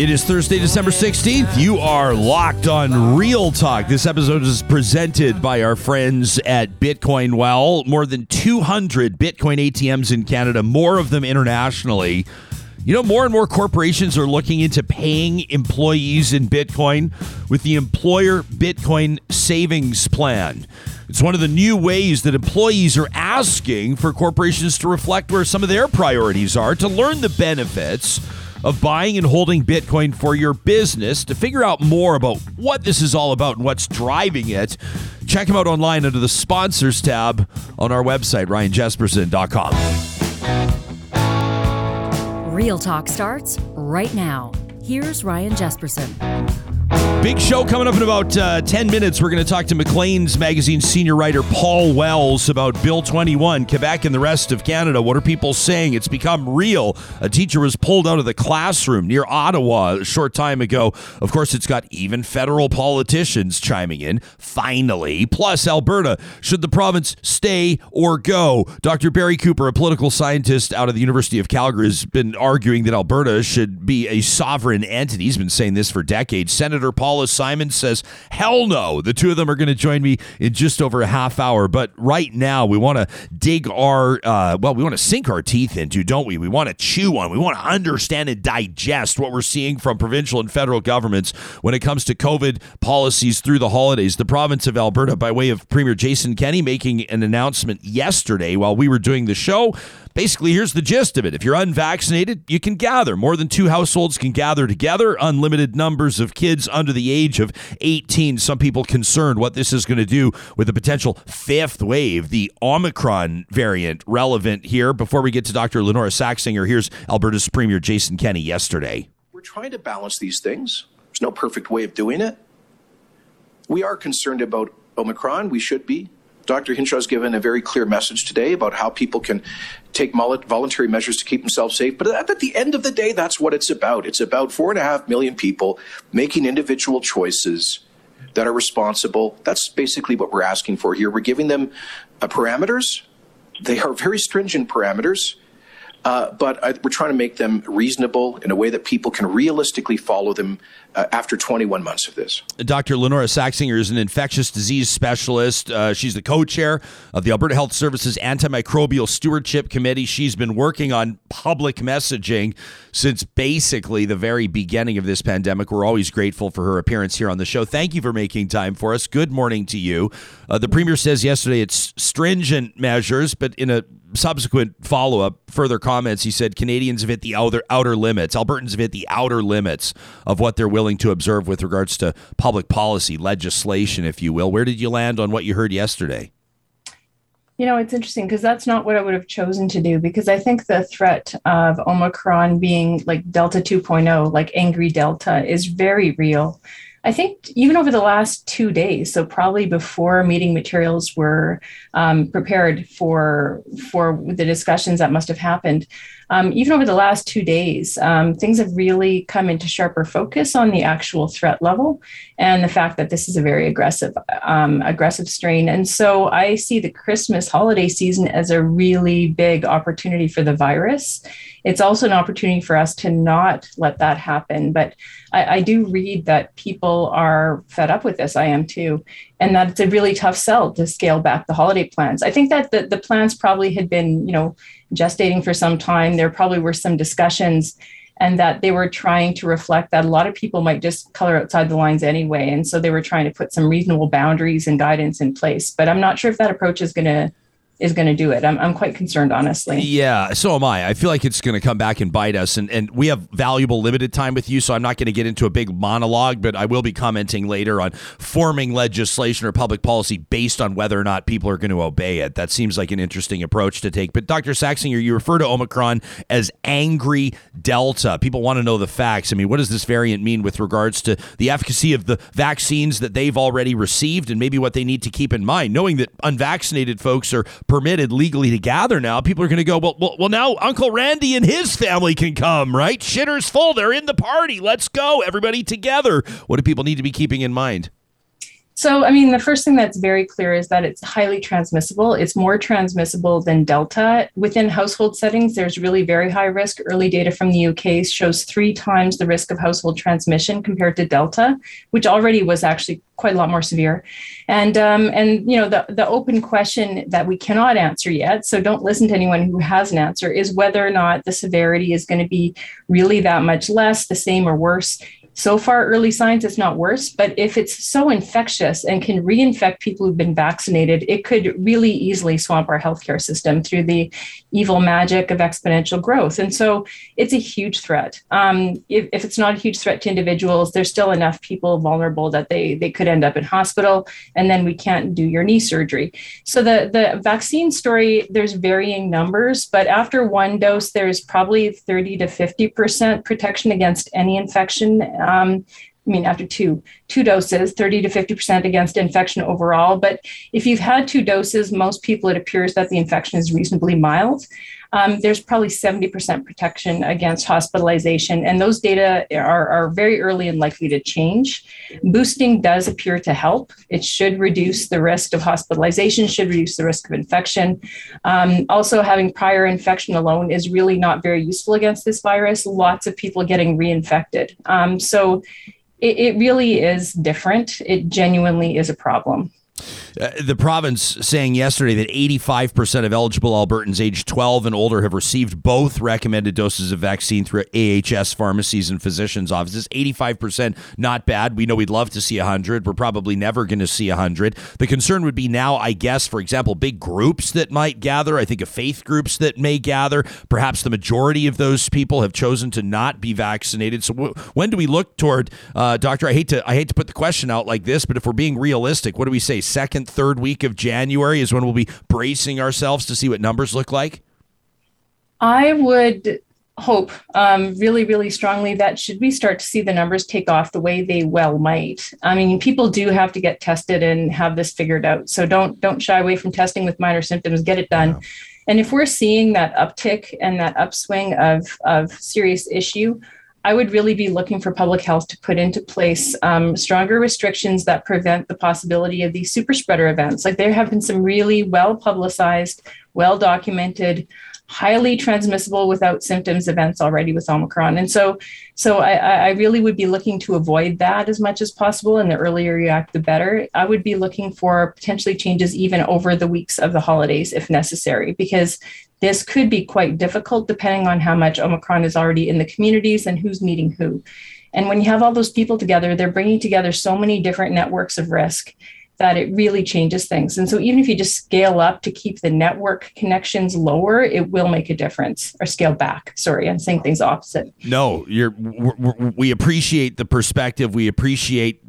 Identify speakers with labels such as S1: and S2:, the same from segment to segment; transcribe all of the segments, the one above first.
S1: It is Thursday, December 16th. You are locked on Real Talk. This episode is presented by our friends at Bitcoin Well. More than 200 Bitcoin ATMs in Canada, more of them internationally. You know, more and more corporations are looking into paying employees in Bitcoin with the Employer Bitcoin Savings Plan. It's one of the new ways that employees are asking for corporations to reflect where some of their priorities are to learn the benefits of buying and holding Bitcoin for your business. To figure out more about what this is all about and what's driving it, check them out online under the sponsors tab on our website, ryanjesperson.com.
S2: Real Talk starts right now. Here's Ryan Jesperson.
S1: Big show coming up in about uh, 10 minutes. We're going to talk to Maclean's magazine senior writer Paul Wells about Bill 21, Quebec and the rest of Canada. What are people saying? It's become real. A teacher was pulled out of the classroom near Ottawa a short time ago. Of course, it's got even federal politicians chiming in, finally. Plus, Alberta. Should the province stay or go? Dr. Barry Cooper, a political scientist out of the University of Calgary, has been arguing that Alberta should be a sovereign entity. He's been saying this for decades. Senator Paul Paula Simons says, hell no. The two of them are going to join me in just over a half hour. But right now, we want to dig our, uh, well, we want to sink our teeth into, don't we? We want to chew on, we want to understand and digest what we're seeing from provincial and federal governments when it comes to COVID policies through the holidays. The province of Alberta, by way of Premier Jason Kenney, making an announcement yesterday while we were doing the show Basically, here's the gist of it. If you're unvaccinated, you can gather. More than two households can gather together. Unlimited numbers of kids under the age of 18. Some people concerned what this is going to do with the potential fifth wave, the Omicron variant relevant here. Before we get to Dr. Lynora Saxinger, here's Alberta's Premier Jason Kenney yesterday.
S3: We're trying to balance these things. There's no perfect way of doing it. We are concerned about Omicron. We should be. Dr. Hinshaw has given a very clear message today about how people can take voluntary measures to keep themselves safe. But at the end of the day, that's what it's about. It's about four and a half million people making individual choices that are responsible. That's basically what we're asking for here. We're giving them uh, parameters. They are very stringent parameters. Uh, but I, we're trying to make them reasonable in a way that people can realistically follow them uh, after 21 months of this.
S1: Dr. Lynora Saxinger is an infectious disease specialist. Uh, she's the co chair of the Alberta Health Services Antimicrobial Stewardship Committee. She's been working on public messaging since basically the very beginning of this pandemic. We're always grateful for her appearance here on the show. Thank you for making time for us. Good morning to you. Uh, the Premier says yesterday it's stringent measures, but in a subsequent follow up, further comments, he said Canadians have hit the outer outer limits. Albertans have hit the outer limits of what they're willing to observe with regards to public policy, legislation, if you will. Where did you land on what you heard yesterday?
S4: You know, it's interesting because that's not what I would have chosen to do because I think the threat of Omicron being like Delta 2.0, like angry Delta, is very real. I think even over the last two days, so probably before meeting materials were um, prepared for for the discussions that must have happened, um, even over the last two days, um, things have really come into sharper focus on the actual threat level and the fact that this is a very aggressive, um, aggressive strain. And so I see the Christmas holiday season as a really big opportunity for the virus. It's also an opportunity for us to not let that happen. But I, I do read that people are fed up with this. I am too and that it's a really tough sell to scale back the holiday plans. I think that the, the plans probably had been, you know, gestating for some time. There probably were some discussions and that they were trying to reflect that a lot of people might just color outside the lines anyway. And so they were trying to put some reasonable boundaries and guidance in place. But I'm not sure if that approach is going to is going to do it. I'm, I'm quite concerned, honestly.
S1: Yeah, so am I. I feel like it's going to come back and bite us. And, and we have valuable limited time with you, so I'm not going to get into a big monologue, but I will be commenting later on forming legislation or public policy based on whether or not people are going to obey it. That seems like an interesting approach to take. But Dr. Saxinger, you refer to Omicron as angry Delta. People want to know the facts. I mean, what does this variant mean with regards to the efficacy of the vaccines that they've already received and maybe what they need to keep in mind, knowing that unvaccinated folks are permitted legally to gather now, people are going to go, well, well, well, now Uncle Randy and his family can come, right? Shitter's full. They're in the party. Let's go. Everybody together. What do people need to be keeping in mind?
S4: So, I mean, the first thing that's very clear is that it's highly transmissible. It's more transmissible than Delta. Within household settings, there's really very high risk. Early data from the UK shows three times the risk of household transmission compared to Delta, which already was actually quite a lot more severe. And um, and you know, the the open question that we cannot answer yet, so don't listen to anyone who has an answer, is whether or not the severity is going to be really that much less, the same, or worse so far, early signs, it's not worse. But if it's so infectious and can reinfect people who've been vaccinated, it could really easily swamp our healthcare system through the evil magic of exponential growth. And so it's a huge threat. Um, if, if it's not a huge threat to individuals, there's still enough people vulnerable that they, they could end up in hospital, and then we can't do your knee surgery. So the, the vaccine story, there's varying numbers, but after one dose, there's probably 30 to 50% protection against any infection um, I mean, after two two doses, 30 to 50 percent against infection overall. But if you've had two doses, most people it appears that the infection is reasonably mild. Um, there's probably 70% protection against hospitalization, and those data are, are very early and likely to change. Boosting does appear to help. It should reduce the risk of hospitalization, should reduce the risk of infection. Um, also, having prior infection alone is really not very useful against this virus. Lots of people getting reinfected. Um, so it, it really is different. It genuinely is a problem.
S1: Uh, the province saying yesterday that 85% of eligible Albertans aged 12 and older have received both recommended doses of vaccine through AHS pharmacies and physicians' offices. 85%, not bad. We know we'd love to see 100. We're probably never going to see 100. The concern would be now, I guess, for example, big groups that might gather. I think of faith groups that may gather. Perhaps the majority of those people have chosen to not be vaccinated. So w- when do we look toward, uh, doctor? I hate to I hate to put the question out like this, but if we're being realistic, what do we say? Second, third week of January is when we'll be bracing ourselves to see what numbers look like?
S4: I would hope um, really, really strongly that should we start to see the numbers take off the way they well might. I mean, people do have to get tested and have this figured out. So don't don't shy away from testing with minor symptoms. Get it done. Yeah. And if we're seeing that uptick and that upswing of of serious issue, I would really be looking for public health to put into place um, stronger restrictions that prevent the possibility of these super spreader events. Like there have been some really well publicized, well documented, highly transmissible without symptoms events already with Omicron. And so, so I, I really would be looking to avoid that as much as possible. And the earlier you act, the better. I would be looking for potentially changes even over the weeks of the holidays if necessary, because this could be quite difficult depending on how much Omicron is already in the communities and who's meeting who. And when you have all those people together, they're bringing together so many different networks of risk that it really changes things. And so even if you just scale up to keep the network connections lower, it will make a difference or scale back. Sorry, I'm saying things opposite.
S1: No, you're we appreciate the perspective. We appreciate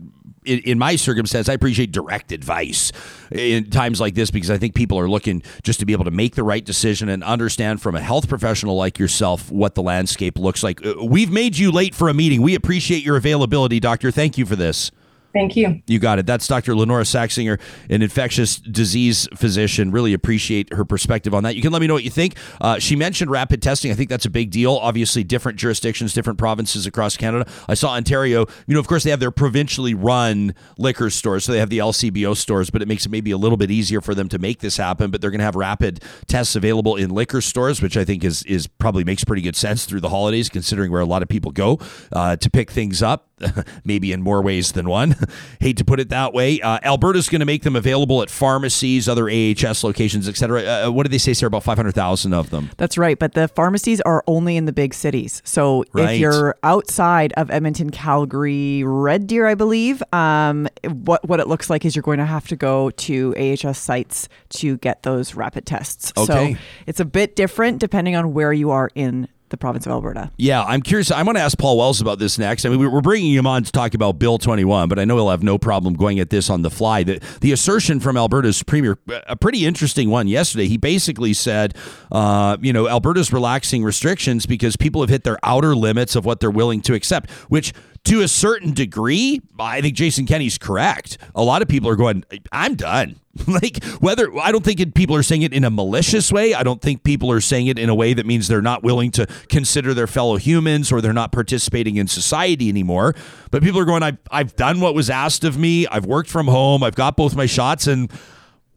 S1: in, in, my circumstance, I appreciate direct advice in times like this because I think people are looking just to be able to make the right decision and understand from a health professional like yourself what the landscape looks like. Uh, we've made you late for a meeting. We appreciate your availability, Doctor. Thank you for this.
S4: Thank you.
S1: You got it. That's Dr. Lynora Saxinger, an infectious disease physician. Really appreciate her perspective on that. You can let me know what you think. Uh, she mentioned rapid testing. I think that's a big deal. Obviously, different jurisdictions, different provinces across Canada. I saw Ontario, you know, of course, they have their provincially run liquor stores. So they have the LCBO stores, but it makes it maybe a little bit easier for them to make this happen. But they're going to have rapid tests available in liquor stores, which I think is, is probably makes pretty good sense through the holidays, considering where a lot of people go uh, to pick things up, maybe in more ways than one. Hate to put it that way. Uh, Alberta's going to make them available at pharmacies, other AHS locations, etc. Uh, uh, what did they say, Sarah? About 500,000 of them.
S5: That's right. But the pharmacies are only in the big cities. So right. if you're outside of Edmonton, Calgary, Red Deer, I believe, um, what, what it looks like is you're going to have to go to AHS sites to get those rapid tests. Okay. So it's a bit different depending on where you are in the province of Alberta.
S1: Yeah, I'm curious. I'm going to ask Paul Wells about this next. I mean, we're bringing him on to talk about Bill 21, but I know he'll have no problem going at this on the fly. The, the assertion from Alberta's premier, a pretty interesting one yesterday. He basically said, uh, you know, Alberta's relaxing restrictions because people have hit their outer limits of what they're willing to accept, which to a certain degree, I think Jason Kenney's correct. A lot of people are going, I'm done. like whether I don't think it, people are saying it in a malicious way. I don't think people are saying it in a way that means they're not willing to consider their fellow humans or they're not participating in society anymore. But people are going, I've, I've done what was asked of me. I've worked from home. I've got both my shots and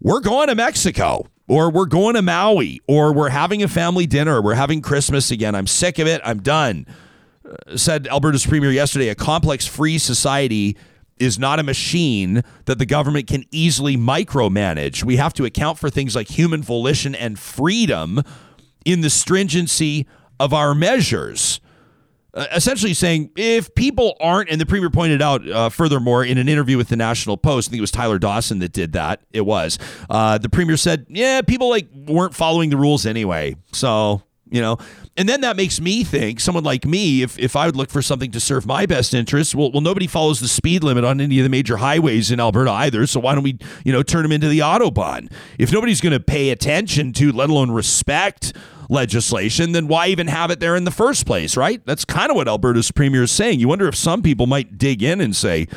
S1: we're going to Mexico or we're going to Maui or we're having a family dinner. Or We're having Christmas again. I'm sick of it. I'm done. Uh, said Alberta's premier yesterday, a complex free society is not a machine that the government can easily micromanage. We have to account for things like human volition and freedom in the stringency of our measures. Uh, essentially saying if people aren't, and the premier pointed out uh, furthermore in an interview with the National Post, I think it was Tyler Dawson that did that. It was uh, the premier said, yeah, people like weren't following the rules anyway. So you know? And then that makes me think someone like me if, if i would look for something to serve my best interests well, well nobody follows the speed limit on any of the major highways in alberta either so why don't we you know turn them into the autobahn? If nobody's going to pay attention to let alone respect legislation then why even have it there in the first place right? That's kind of what alberta's premier is saying. You wonder if some people might dig in and say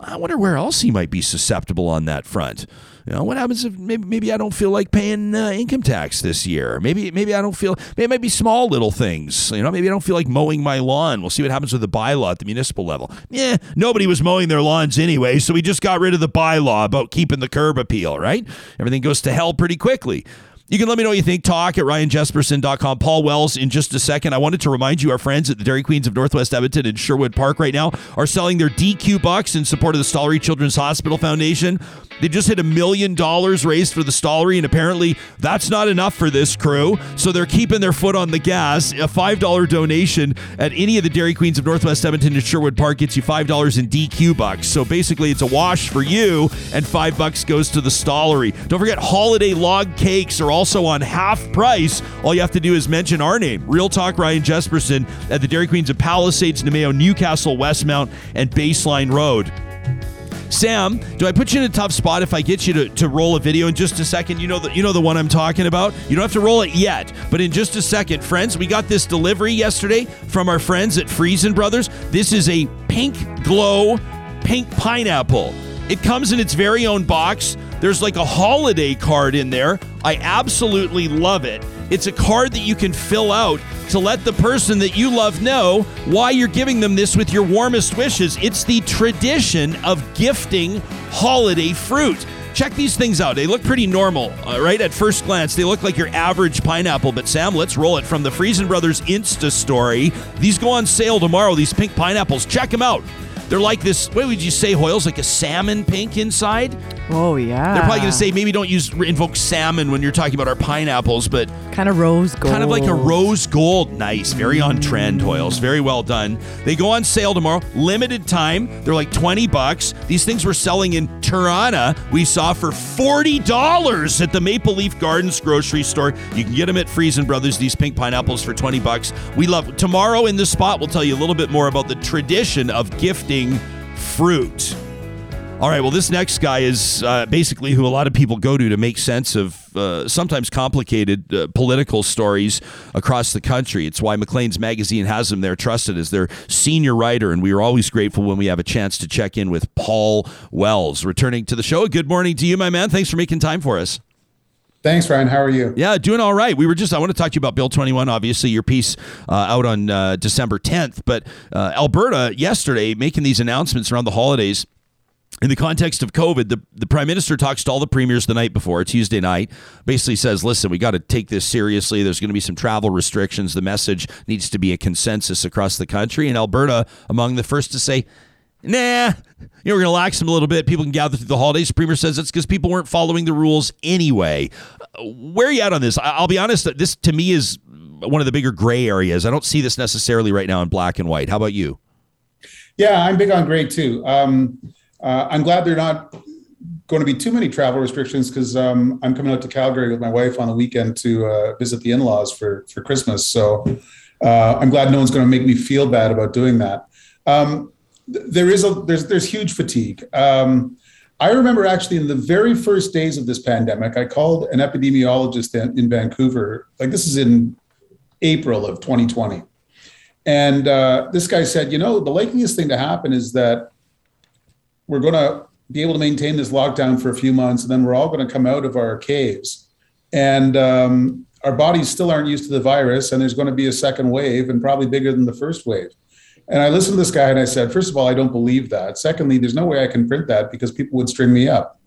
S1: i wonder where else he might be susceptible on that front you know, what happens if maybe, maybe I don't feel like paying uh, income tax this year? Maybe maybe I don't feel. Maybe it might be small little things. You know, maybe I don't feel like mowing my lawn. We'll see what happens with the bylaw at the municipal level. Yeah, nobody was mowing their lawns anyway, so we just got rid of the bylaw about keeping the curb appeal. Right? Everything goes to hell pretty quickly. You can let me know what you think. Talk at ryanjesperson.com. Paul Wells in just a second. I wanted to remind you our friends at the Dairy Queens of Northwest Edmonton and Sherwood Park right now are selling their DQ bucks in support of the Stollery Children's Hospital Foundation. They just hit a million dollars raised for the Stollery, and apparently that's not enough for this crew. So they're keeping their foot on the gas. A $5 donation at any of the Dairy Queens of Northwest Edmonton and Sherwood Park gets you $5 in DQ bucks. So basically, it's a wash for you, and five bucks goes to the Stollery. Don't forget, holiday log cakes are also on half price. All you have to do is mention our name, Real Talk Ryan Jesperson, at the Dairy Queens of Palisades, Namao, Newcastle, Westmount, and Baseline Road. Sam, do I put you in a tough spot if I get you to, to roll a video in just a second? You know the you know the one I'm talking about. You don't have to roll it yet, but in just a second, friends, we got this delivery yesterday from our friends at Freson Brothers. This is a pink glow pink pineapple. It comes in its very own box. There's like a holiday card in there. I absolutely love it. It's a card that you can fill out to let the person that you love know why you're giving them this with your warmest wishes. It's the tradition of gifting holiday fruit. Check these things out. They look pretty normal, uh, right? At first glance, they look like your average pineapple. But Sam, let's roll it from the Freson Brothers Insta story. These go on sale tomorrow, these pink pineapples. Check them out. They're like this. What would you say, Hoyles? Like a salmon pink inside.
S5: Oh yeah.
S1: They're probably going to say maybe don't use invoke salmon when you're talking about our pineapples, but
S5: kind of rose gold.
S1: Kind of like a rose gold. Nice, very on trend, Hoyles. Very well done. They go on sale tomorrow, limited time. They're like twenty bucks. These things were selling in Toronto. We saw for forty dollars at the Maple Leaf Gardens grocery store. You can get them at Freson Brothers. These pink pineapples for twenty bucks. We love. Tomorrow in the spot, we'll tell you a little bit more about the tradition of gifting fruit. All right. Well, this next guy is uh, basically who a lot of people go to to make sense of uh, sometimes complicated uh, political stories across the country. It's why Maclean's magazine has him there, trusted as their senior writer, and we are always grateful when we have a chance to check in with Paul Wells. Returning to the show. Good morning to you, my man. Thanks for making time for us.
S6: Thanks, Ryan. How are you?
S1: Yeah, doing all right. We were just, I want to talk to you about Bill 21, obviously, your piece uh, out on uh, December 10th. But uh, Alberta, yesterday, making these announcements around the holidays in the context of COVID, the, the prime minister talks to all the premiers the night before, Tuesday night, basically says, listen, we got to take this seriously. There's going to be some travel restrictions. The message needs to be a consensus across the country. And Alberta, among the first to say, nah, you know, we're going to lax them a little bit. People can gather through the holidays. The premier says it's because people weren't following the rules anyway. Where are you at on this? I'll be honest, this to me is one of the bigger gray areas. I don't see this necessarily right now in black and white. How about you?
S6: Yeah, I'm big on gray too. Um, uh, I'm glad they're not going to be too many travel restrictions because um, I'm coming out to Calgary with my wife on the weekend to uh, visit the in-laws for for Christmas. So uh, I'm glad no one's going to make me feel bad about doing that. Um, there is a there's there's huge fatigue. Um, I remember actually in the very first days of this pandemic, I called an epidemiologist in, in Vancouver. Like this is in April of 2020, and uh, this guy said, you know, the likeliest thing to happen is that we're going to be able to maintain this lockdown for a few months, and then we're all going to come out of our caves, and um, our bodies still aren't used to the virus, and there's going to be a second wave, and probably bigger than the first wave. And I listened to this guy, and I said, first of all, I don't believe that. Secondly, there's no way I can print that because people would string me up.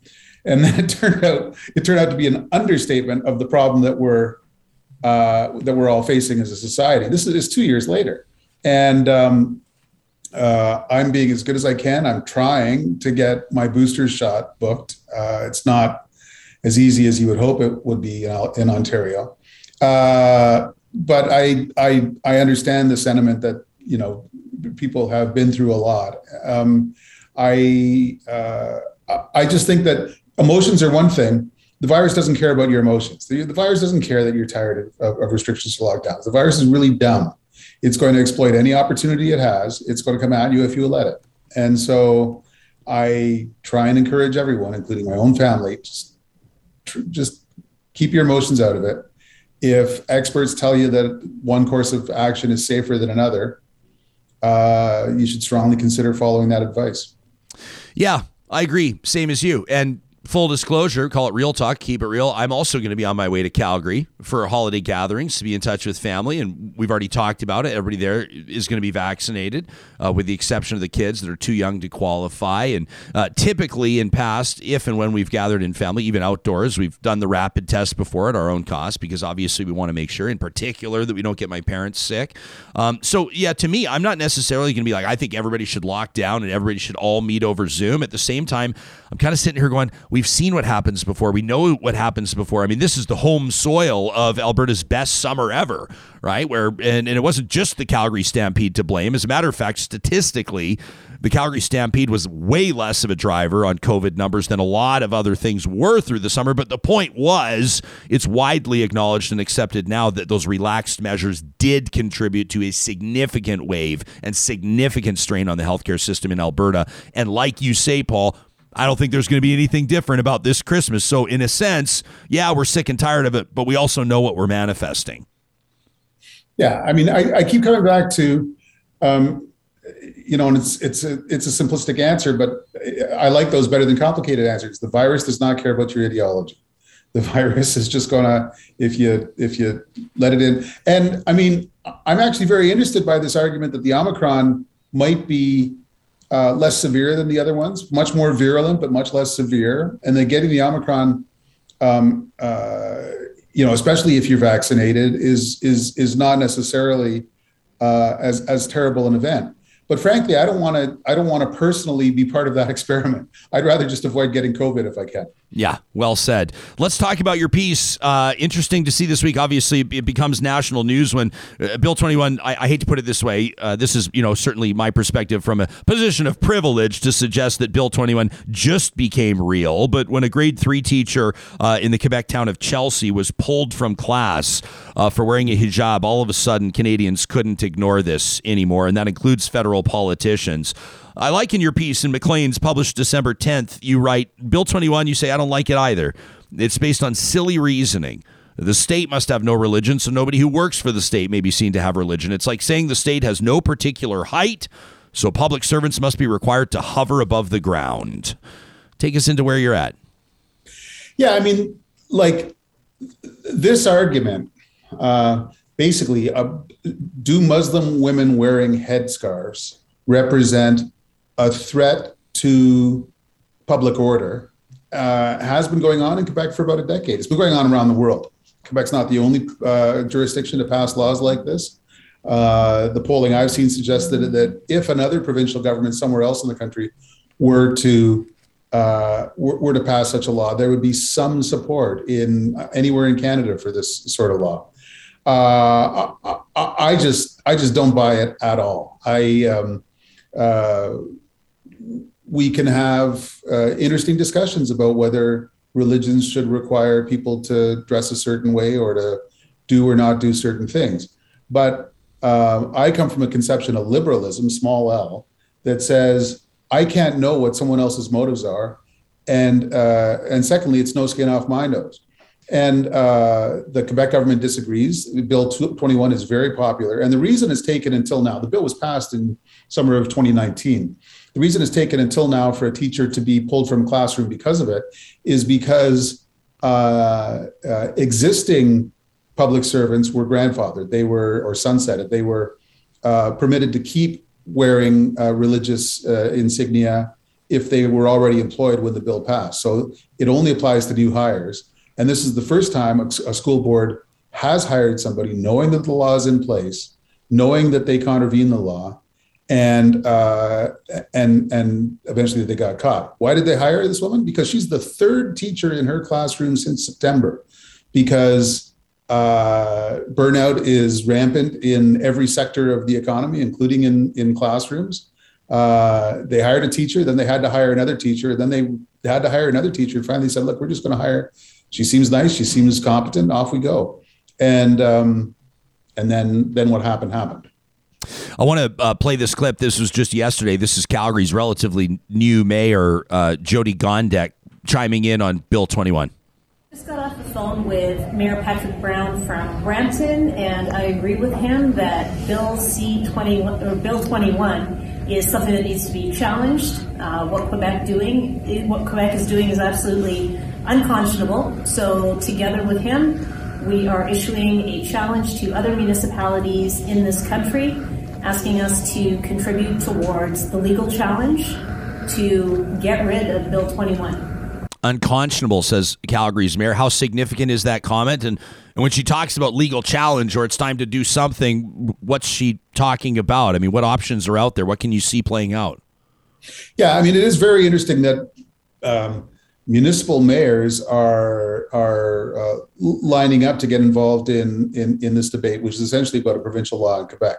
S6: And then it turned out it turned out to be an understatement of the problem that we're uh, that we're all facing as a society. This is two years later, and um, uh, I'm being as good as I can. I'm trying to get my booster shot booked. Uh, it's not as easy as you would hope it would be in, Ontario, uh, but I, I I understand the sentiment that you know people have been through a lot. Um, I uh, I just think that emotions are one thing. The virus doesn't care about your emotions. The, the virus doesn't care that you're tired of, of restrictions to lockdowns. The virus is really dumb it's going to exploit any opportunity it has. It's going to come at you if you let it. And so I try and encourage everyone, including my own family, just, just keep your emotions out of it. If experts tell you that one course of action is safer than another, uh, you should strongly consider following that advice.
S1: Yeah, I agree. Same as you. And full disclosure, call it real talk, keep it real. I'm also going to be on my way to Calgary for holiday gatherings to be in touch with family. And we've already talked about it. Everybody there is going to be vaccinated, uh, with the exception of the kids that are too young to qualify. And uh, typically, in past, if and when we've gathered in family, even outdoors, we've done the rapid test before at our own cost because obviously we want to make sure, in particular, that we don't get my parents sick. Um, so, yeah, to me, I'm not necessarily going to be like, I think everybody should lock down and everybody should all meet over Zoom. At the same time, I'm kind of sitting here going, we've seen what happens before. We know what happens before. I mean, this is the home soil of Alberta's best summer ever, right? Where and, and it wasn't just the Calgary Stampede to blame. As a matter of fact, statistically, the Calgary Stampede was way less of a driver on COVID numbers than a lot of other things were through the summer. But the point was, it's widely acknowledged and accepted now that those relaxed measures did contribute to a significant wave and significant strain on the healthcare system in Alberta. And like you say, Paul, I don't think there's going to be anything different about this Christmas. So, in a sense, yeah, we're sick and tired of it, but we also know what we're manifesting.
S6: Yeah, I mean, I, I keep coming back to, um, you know, and it's it's a it's a simplistic answer, but I like those better than complicated answers. The virus does not care about your ideology. The virus is just gonna if you if you let it in. And I mean, I'm actually very interested by this argument that the Omicron might be uh, less severe than the other ones, much more virulent, but much less severe. And then getting the Omicron, um, uh, you know, especially if you're vaccinated, is is is not necessarily uh, as as terrible an event. But frankly, I don't want to. I don't want to personally be part of that experiment. I'd rather just avoid getting COVID if I can.
S1: Yeah, well said. Let's talk about your piece. Uh, interesting to see this week. Obviously, it becomes national news when uh, Bill 21. I, I, hate to put it this way. Uh, this is, you know, certainly my perspective from a position of privilege to suggest that Bill 21 just became real. But when a grade three teacher uh, in the Quebec town of Chelsea was pulled from class uh, for wearing a hijab, all of a sudden Canadians couldn't ignore this anymore, and that includes federal politicians. I like in your piece in Maclean's published December 10th, you write Bill 21, you say, I don't like it either. It's based on silly reasoning. The state must have no religion, so nobody who works for the state may be seen to have religion. It's like saying the state has no particular height, so public servants must be required to hover above the ground. Take us into where you're at.
S6: Yeah, I mean, like this argument uh, basically, uh, do Muslim women wearing headscarves represent a threat to public order uh, has been going on in Quebec for about a decade. It's been going on around the world. Quebec's not the only uh, jurisdiction to pass laws like this. Uh, the polling I've seen suggested that if another provincial government somewhere else in the country were to uh, were, were, to pass such a law, there would be some support in uh, anywhere in Canada for this sort of law. Uh, I, I, just I just don't buy it at all. I um, uh, we can have uh, interesting discussions about whether religions should require people to dress a certain way or to do or not do certain things. But uh, I come from a conception of liberalism, small l, that says I can't know what someone else's motives are, and uh, and secondly, it's no skin off my nose. And uh, the Quebec government disagrees. Bill 21 is very popular, and the reason it's taken until now. The bill was passed in summer of 2019. The reason it's taken until now for a teacher to be pulled from classroom because of it is because uh, uh, existing public servants were grandfathered. They were or sunsetted. They were uh, permitted to keep wearing uh, religious uh, insignia if they were already employed when the bill passed. So it only applies to new hires. And this is the first time a, a school board has hired somebody knowing that the law is in place, knowing that they contravene the law, and uh, and and eventually they got caught. Why did they hire this woman? Because she's the third teacher in her classroom since September. Because uh, burnout is rampant in every sector of the economy, including in in classrooms. Uh, they hired a teacher, then they had to hire another teacher, then they had to hire another teacher. Finally, said, "Look, we're just going to hire she seems nice. She seems competent. Off we go. And um, and then then what happened happened.
S1: I want to uh, play this clip. This was just yesterday. This is Calgary's relatively new mayor, uh, Jyoti Gondek, chiming in on Bill 21.
S7: Just got off the phone with Mayor Patrick Brown from Brampton, and I agree with him that Bill C 21 or Bill 21 is something that needs to be challenged. Uh, what Quebec doing, what Quebec is doing, is absolutely unconscionable. So, together with him, we are issuing a challenge to other municipalities in this country, asking us to contribute towards the legal challenge to get rid of Bill 21.
S1: Unconscionable, says Calgary's mayor. How significant is that comment? And, and when she talks about legal challenge or it's time to do something, what's she talking about? I mean, what options are out there? What can you see playing out?
S6: Yeah, I mean, it is very interesting that um, municipal mayors are are uh, lining up to get involved in, in in this debate, which is essentially about a provincial law in Quebec.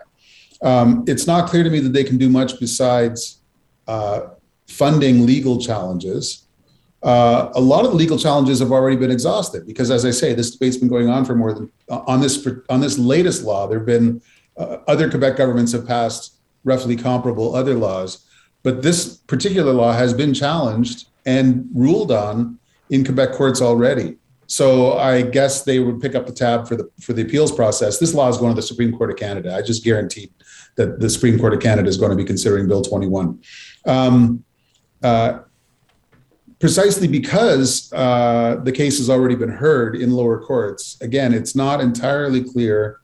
S6: Um, it's not clear to me that they can do much besides uh, funding legal challenges. Uh, a lot of the legal challenges have already been exhausted because, as I say, this debate's been going on for more than on this on this latest law. There have been uh, other Quebec governments have passed roughly comparable other laws, but this particular law has been challenged and ruled on in Quebec courts already. So I guess they would pick up the tab for the for the appeals process. This law is going to the Supreme Court of Canada. I just guaranteed that the Supreme Court of Canada is going to be considering Bill 21. Um, uh, precisely because uh, the case has already been heard in lower courts. Again, it's not entirely clear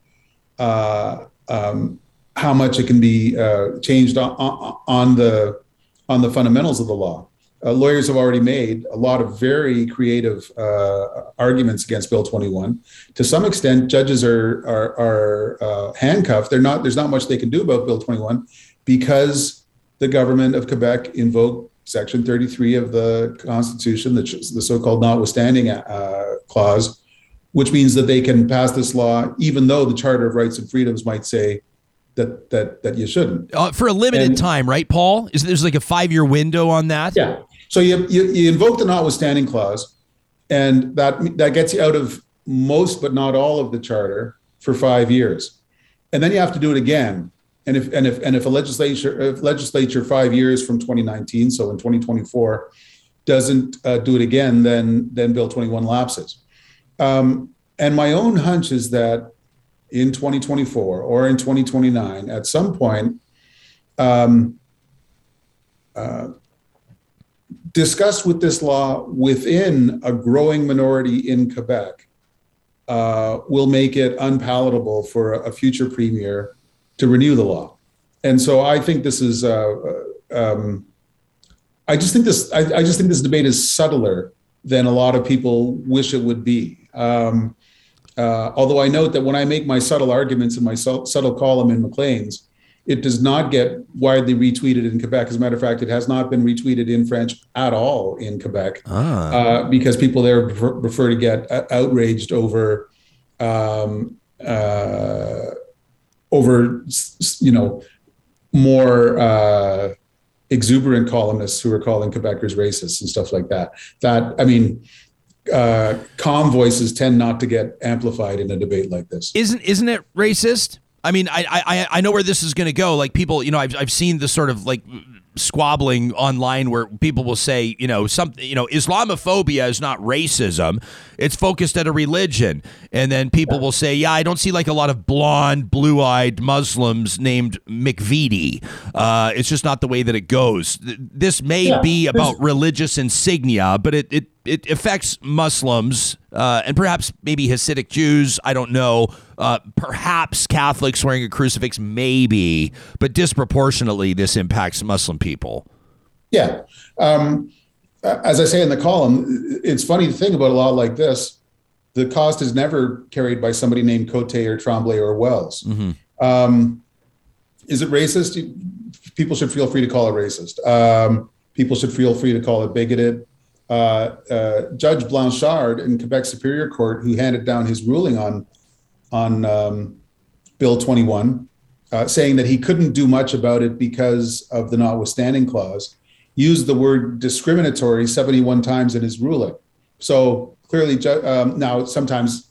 S6: uh, um, how much it can be uh, changed on, on the on the fundamentals of the law uh, lawyers have already made a lot of very creative uh, arguments against Bill 21. To some extent, judges are are, are uh, handcuffed. They're not. There's not much they can do about Bill 21 because the government of Quebec invoked Section 33 of the Constitution, the, the so-called notwithstanding uh, clause, which means that they can pass this law even though the Charter of Rights and Freedoms might say that that that you shouldn't
S1: uh, for a limited and, time, right, Paul? Is there's like a five year window on that?
S6: Yeah, so you, you, you invoke the notwithstanding clause, and that that gets you out of most but not all of the charter for five years, and then you have to do it again. And if and if and if a legislature if legislature five years from 2019, so in 2024, doesn't uh, do it again, then then Bill 21 lapses. Um, and my own hunch is that in 2024 or in 2029, at some point, um, uh, discussed with this law within a growing minority in Quebec uh, will make it unpalatable for a, future premier to renew the law. And so I think this is, uh, uh, um, I just think this, I, I, just think this debate is subtler than a lot of people wish it would be. Um, uh, although I note that when I make my subtle arguments in my subtle column in Maclean's, it does not get widely retweeted in Quebec. As a matter of fact, it has not been retweeted in French at all in Quebec ah. uh, because people there prefer, prefer to get uh, outraged over um, uh, over you know more uh, exuberant columnists who are calling Quebecers racist and stuff like that. That I mean. Uh, calm voices tend not to get amplified in a debate like this.
S1: Isn't isn't it racist? I mean, I I I know where this is going to go. Like people, you know, I've I've seen the sort of like squabbling online where people will say, you know, something, you know, Islamophobia is not racism; it's focused at a religion, and then people will say, yeah, I don't see like a lot of blonde, blue-eyed Muslims named McVitie. Uh, it's just not the way that it goes. This may yeah, be about religious insignia, but it it it affects Muslims uh, and perhaps maybe Hasidic Jews. I don't know. Uh, perhaps Catholics wearing a crucifix, maybe, but disproportionately, this impacts Muslim people.
S6: Yeah. Um, as I say in the column, it's funny to think about a law like this. The cost is never carried by somebody named Cote or Tremblay or Wells. Mm-hmm. Um, is it racist? People should feel free to call it racist. Um, people should feel free to call it bigoted uh, uh, Judge Blanchard in Quebec Superior Court, who handed down his ruling on on um, Bill 21, uh, saying that he couldn't do much about it because of the notwithstanding clause, used the word discriminatory 71 times in his ruling. So clearly, um, now sometimes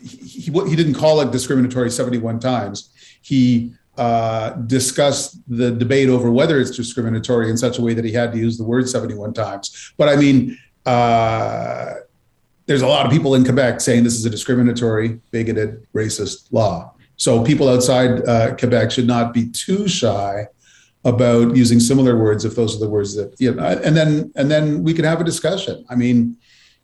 S6: he, he, he didn't call it discriminatory 71 times. He uh, discuss the debate over whether it's discriminatory in such a way that he had to use the word 71 times. But I mean, uh, there's a lot of people in Quebec saying this is a discriminatory, bigoted, racist law. So people outside uh, Quebec should not be too shy about using similar words if those are the words that you know. And then and then we can have a discussion. I mean,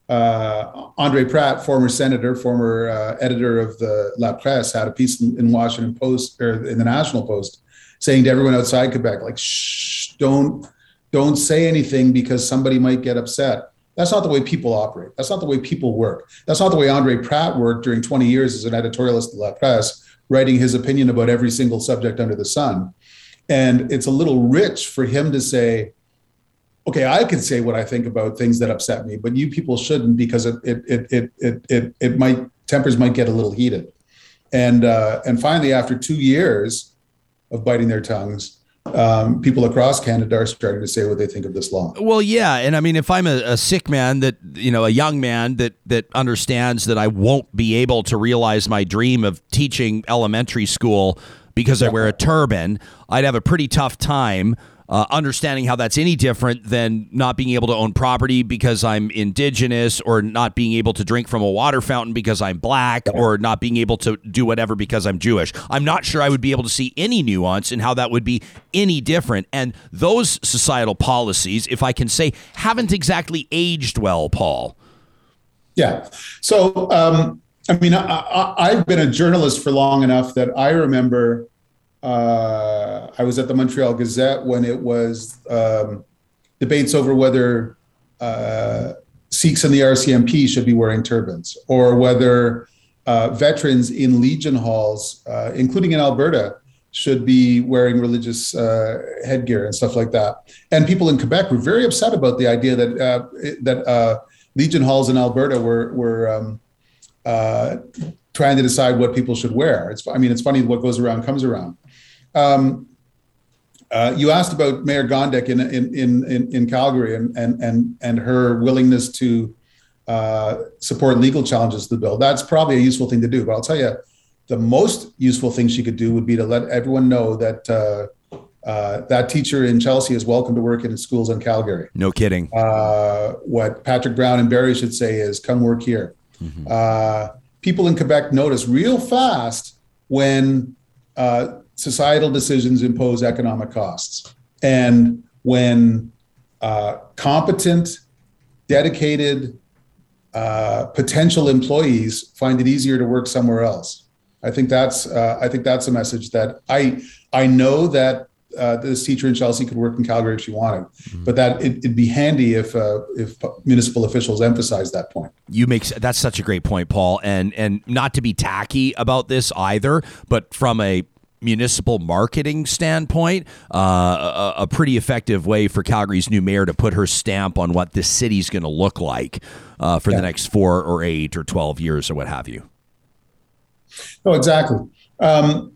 S6: uh, André Pratte, former senator, former uh, editor of the La Presse, had a piece in, in, Washington Post or in the National Post saying to everyone outside Quebec, like, shh, don't don't say anything because somebody might get upset. That's not the way people operate. That's not the way people work. That's not the way André Pratte worked during 20 years as an editorialist at La Presse, writing his opinion about every single subject under the sun. And it's a little rich for him to say, okay, I can say what I think about things that upset me, but you people shouldn't because it it it it it it, it might tempers might get a little heated. And uh, and finally, after two years of biting their tongues, um, people across Canada are starting to say what they think of this law.
S1: Well, yeah, and I mean, if I'm a, a, Sikh man that you know, a young man that that understands that I won't be able to realize my dream of teaching elementary school because yeah. I wear a turban, I'd have a pretty tough time uh, understanding how that's any different than not being able to own property because I'm indigenous or not being able to drink from a water fountain because I'm black or not being able to do whatever because I'm Jewish. I'm not sure I would be able to see any nuance in how that would be any different. And those societal policies, if I can say, haven't exactly aged well, Paul.
S6: Yeah. So, um, I mean, I, have been a journalist for long enough that I remember uh, I was at the Montreal Gazette when it was um, debates over whether uh, Sikhs in the RCMP should be wearing turbans or whether uh, veterans in Legion halls, uh, including in Alberta, should be wearing religious uh, headgear and stuff like that. And people in Quebec were very upset about the idea that uh, that Legion halls in Alberta were were um, trying to decide what people should wear. It's I mean it's funny what goes around comes around. Um, uh, you asked about Mayor Gondek in, in, in, in, Calgary and, and, and, and her willingness to uh, support legal challenges to the bill. That's probably a useful thing to do. But I'll tell you, the most useful thing she could do would be to let everyone know that uh, uh that teacher in Chelsea is welcome to work in schools in Calgary.
S1: No kidding.
S6: Uh, what Patrick Brown and Barry should say is, "Come work here." Mm-hmm. Uh, people in Quebec notice real fast when societal decisions impose economic costs. And when uh, competent, dedicated, uh, potential employees find it easier to work somewhere else. I think that's uh, I think that's a message that I I know that uh, this teacher in Chelsea could work in Calgary if she wanted, mm-hmm. but that it, would be handy if uh, if municipal officials emphasize that point.
S1: You make that's such a great point, Paul, and and not to be tacky about this either, but from a municipal marketing standpoint, uh, a, a, pretty effective way for Calgary's new mayor to put her stamp on what this city's going to look like uh, for yeah. the next four or eight or 12 years or what have you.
S6: No, exactly. Um,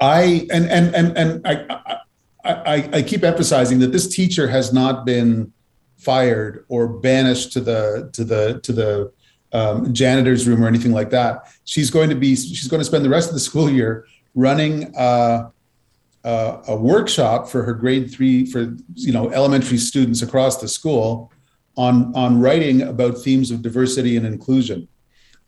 S6: I and and and and I, I I keep emphasizing that this teacher has not been fired or banished to the to the to the um, janitor's room or anything like that. She's going to be she's going to spend the rest of the school year running uh, uh, a workshop for her grade three for you know elementary students across the school on on writing about themes of diversity and inclusion.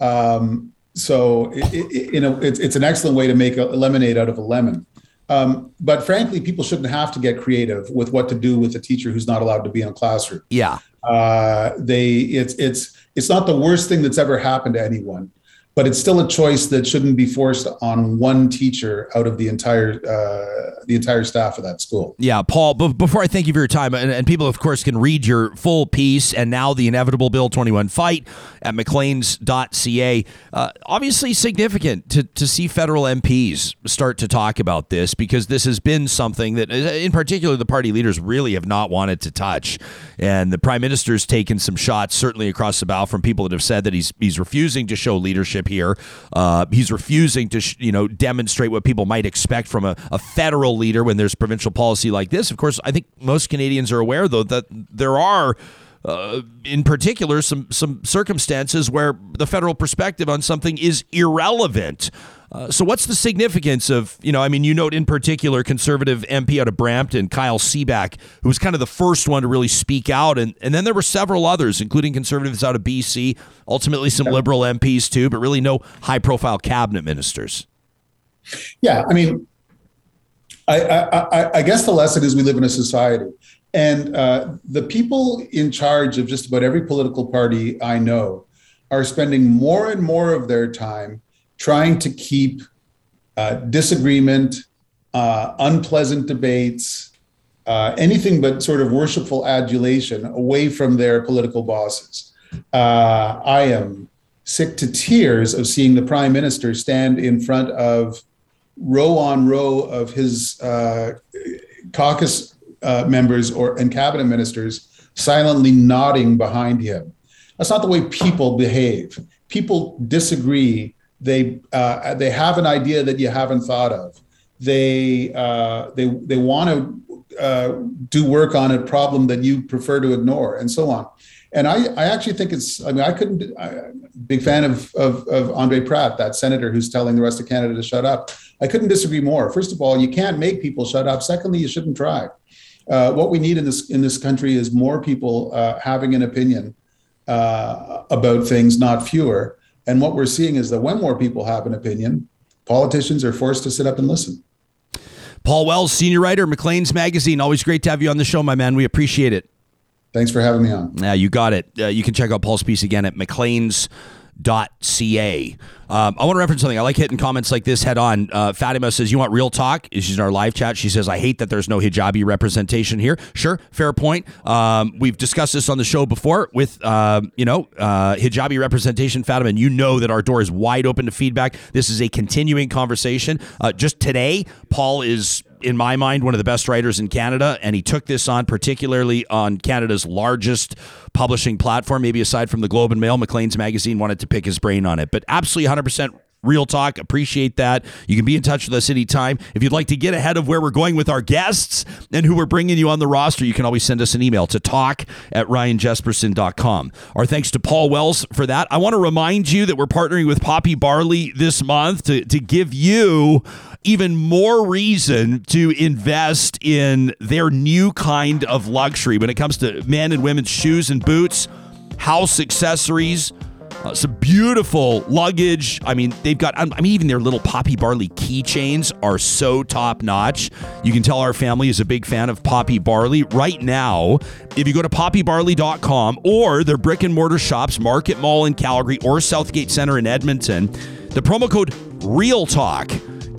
S6: Um, so it, it, you know it's, it's an excellent way to make a lemonade out of a lemon. Um, but frankly, people shouldn't have to get creative with what to do with a teacher who's not allowed to be in a classroom.
S1: Yeah,
S6: uh, they it's it's it's not the worst thing that's ever happened to anyone but it's still a choice that shouldn't be forced on one teacher out of the entire uh, the entire staff of that school.
S1: Yeah, Paul. B- before I thank you for your time, and, and, people, of course, can read your full piece and now the inevitable Bill Twenty One fight at Maclean's.ca. Uh, obviously, significant to to see federal MPs start to talk about this because this has been something that, uh, in particular, the party leaders really have not wanted to touch, and the prime minister's taken some shots certainly across the bow from people that have said that he's he's refusing to show leadership leadership here. Uh, he's refusing to, sh- you know, demonstrate what people might expect from a, a federal leader when there's provincial policy like this. Of course, I think most Canadians are aware, though, that there are. Uh, in particular, some some circumstances where the federal perspective on something is irrelevant. Uh, so, what's the significance of, you know, I mean, you note in particular conservative MP out of Brampton, Kyle Seeback, who was kind of the first one to really speak out. And, and then there were several others, including conservatives out of BC, ultimately some liberal MPs too, but really no high profile cabinet ministers.
S6: Yeah. I mean, I, I, I guess the lesson is we live in a society. And uh, the people in charge of just about every political party I know are spending more and more of their time trying to keep uh, disagreement, uh, unpleasant debates, uh, anything but sort of worshipful adulation away from their political bosses. Uh, I am sick to tears of seeing the prime minister stand in front of row on row of his uh, caucus uh, members or and cabinet ministers silently nodding behind him. That's not the way people behave. People disagree they uh, they have an idea that you haven't thought of. They uh, they they want to uh, do work on a problem that you prefer to ignore, and so on. And I, I actually think it's. I mean, I couldn't. I, big fan of, of of André Pratte, that senator who's telling the rest of Canada to shut up. I couldn't disagree more. First of all, you can't make people shut up. Secondly, you shouldn't try. Uh, what we need in this in this country is more people uh, having an opinion uh, about things, not fewer. And what we're seeing is that when more people have an opinion, politicians are forced to sit up and listen.
S1: Paul Wells, senior writer, Maclean's Magazine. Always great to have you on the show, my man. We appreciate it.
S6: Thanks for having me on.
S1: Yeah, you got it. Uh, you can check out Paul's piece again at Maclean's ca. Um, I want to reference something. I like hitting comments like this head on. Uh, Fatima says, You want real talk? She's in our live chat. She says, I hate that there's no hijabi representation here. Sure, fair point. Um, we've discussed this on the show before with, uh, you know, uh, hijabi representation, Fatima, and you know that our door is wide open to feedback. This is a continuing conversation. Uh, just today, Paul is in my mind, one of the best writers in Canada, and he took this on particularly on Canada's largest publishing platform, maybe aside from the Globe and Mail. Maclean's Magazine wanted to pick his brain on it, but absolutely 100% Real talk. Appreciate that. You can be in touch with us anytime. If you'd like to get ahead of where we're going with our guests and who we're bringing you on the roster, you can always send us an email to talk at ryanjespersen.com. Our thanks to Paul Wells for that. I want to remind you that we're partnering with Poppy Barley this month to, to give you even more reason to invest in their new kind of luxury when it comes to men and women's shoes and boots, house accessories uh, some beautiful luggage. I mean, they've got, I mean, even their little Poppy Barley keychains are so top notch. You can tell our family is a big fan of Poppy Barley. Right now, if you go to poppybarley.com or their brick and mortar shops, Market Mall in Calgary or Southgate Center in Edmonton, the promo code Real Talk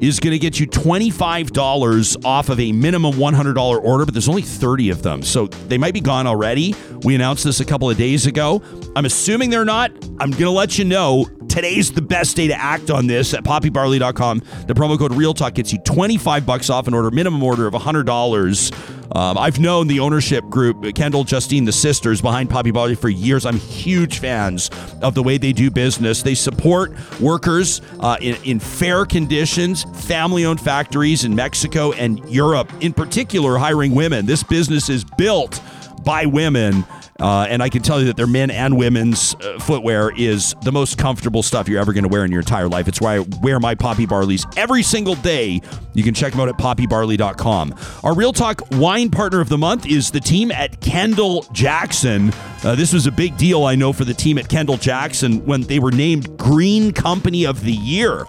S1: is going to get you $25 off of a minimum $100 order, but there's only 30 of them. So they might be gone already. We announced this a couple of days ago. I'm assuming they're not. I'm going to let you know today's the best day to act on this at poppybarley.com. The promo code Real Talk gets you 25 bucks off an order, minimum order of $100. Um, I've known the ownership group, Kendall, Justine, the sisters behind Poppy Barley for years. I'm huge fans of the way they do business. They support workers uh, in, in fair conditions, family owned factories in Mexico and Europe, in particular, hiring women. This business is built by women Uh, and I can tell you that their men and women's uh, footwear is the most comfortable stuff you're ever going to wear in your entire life. It's why I wear my Poppy Barleys every single day. You can check them out at poppybarley.com. Our Real Talk wine partner of the month is the team at Kendall Jackson. Uh, this was a big deal, I know, for the team at Kendall Jackson when they were named Green Company of the Year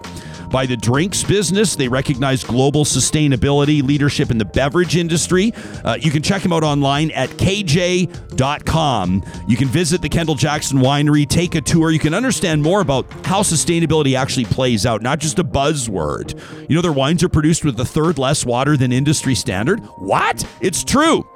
S1: by the drinks business. They recognize global sustainability leadership in the beverage industry. Uh, you can check them out online at kj.com. You can visit the Kendall Jackson Winery, take a tour. You can understand more about how sustainability actually plays out, not just a buzzword. You know, their wines are produced with a third less water than industry standard. What? It's true.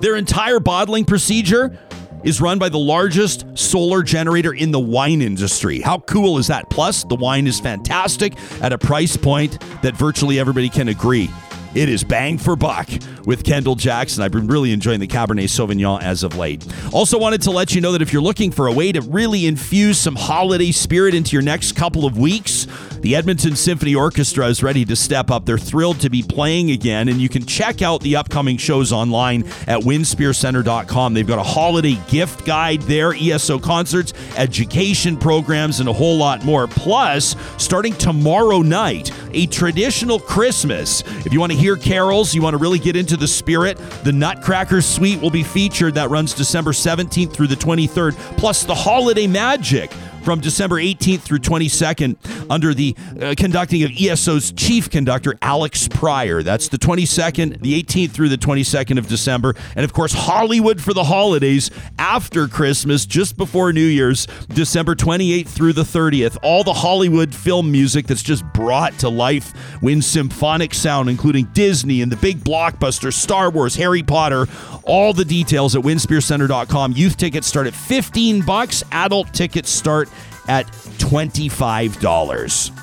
S1: Their entire bottling procedure is run by the largest solar generator in the wine industry. How cool is that? Plus, the wine is fantastic at a price point that virtually everybody can agree. It is bang for buck with Kendall Jackson. I've been really enjoying the Cabernet Sauvignon as of late. Also, wanted to let you know that if you're looking for a way to really infuse some holiday spirit into your next couple of weeks, the Edmonton Symphony Orchestra is ready to step up. They're thrilled to be playing again, and you can check out the upcoming shows online at winspearcenter.com. They've got a holiday gift guide there, ESO concerts, education programs, and a whole lot more. Plus, starting tomorrow night, a traditional Christmas. If you want to hear carols, you want to really get into the spirit, the Nutcracker Suite will be featured. That runs December 17th through the 23rd, plus the Holiday Magic from December 18th through 22nd under the uh, conducting of ESO's chief conductor, Alex Prior. That's the 22nd, the 18th through the 22nd of December. And of course, Hollywood for the holidays after Christmas, just before New Year's, December 28th through the 30th. All the Hollywood film music that's just brought to life wins symphonic sound, including Disney and the big blockbuster, Star Wars, Harry Potter. All the details at winspearcenter.com. Youth tickets start at 15 bucks. Adult tickets start at $25.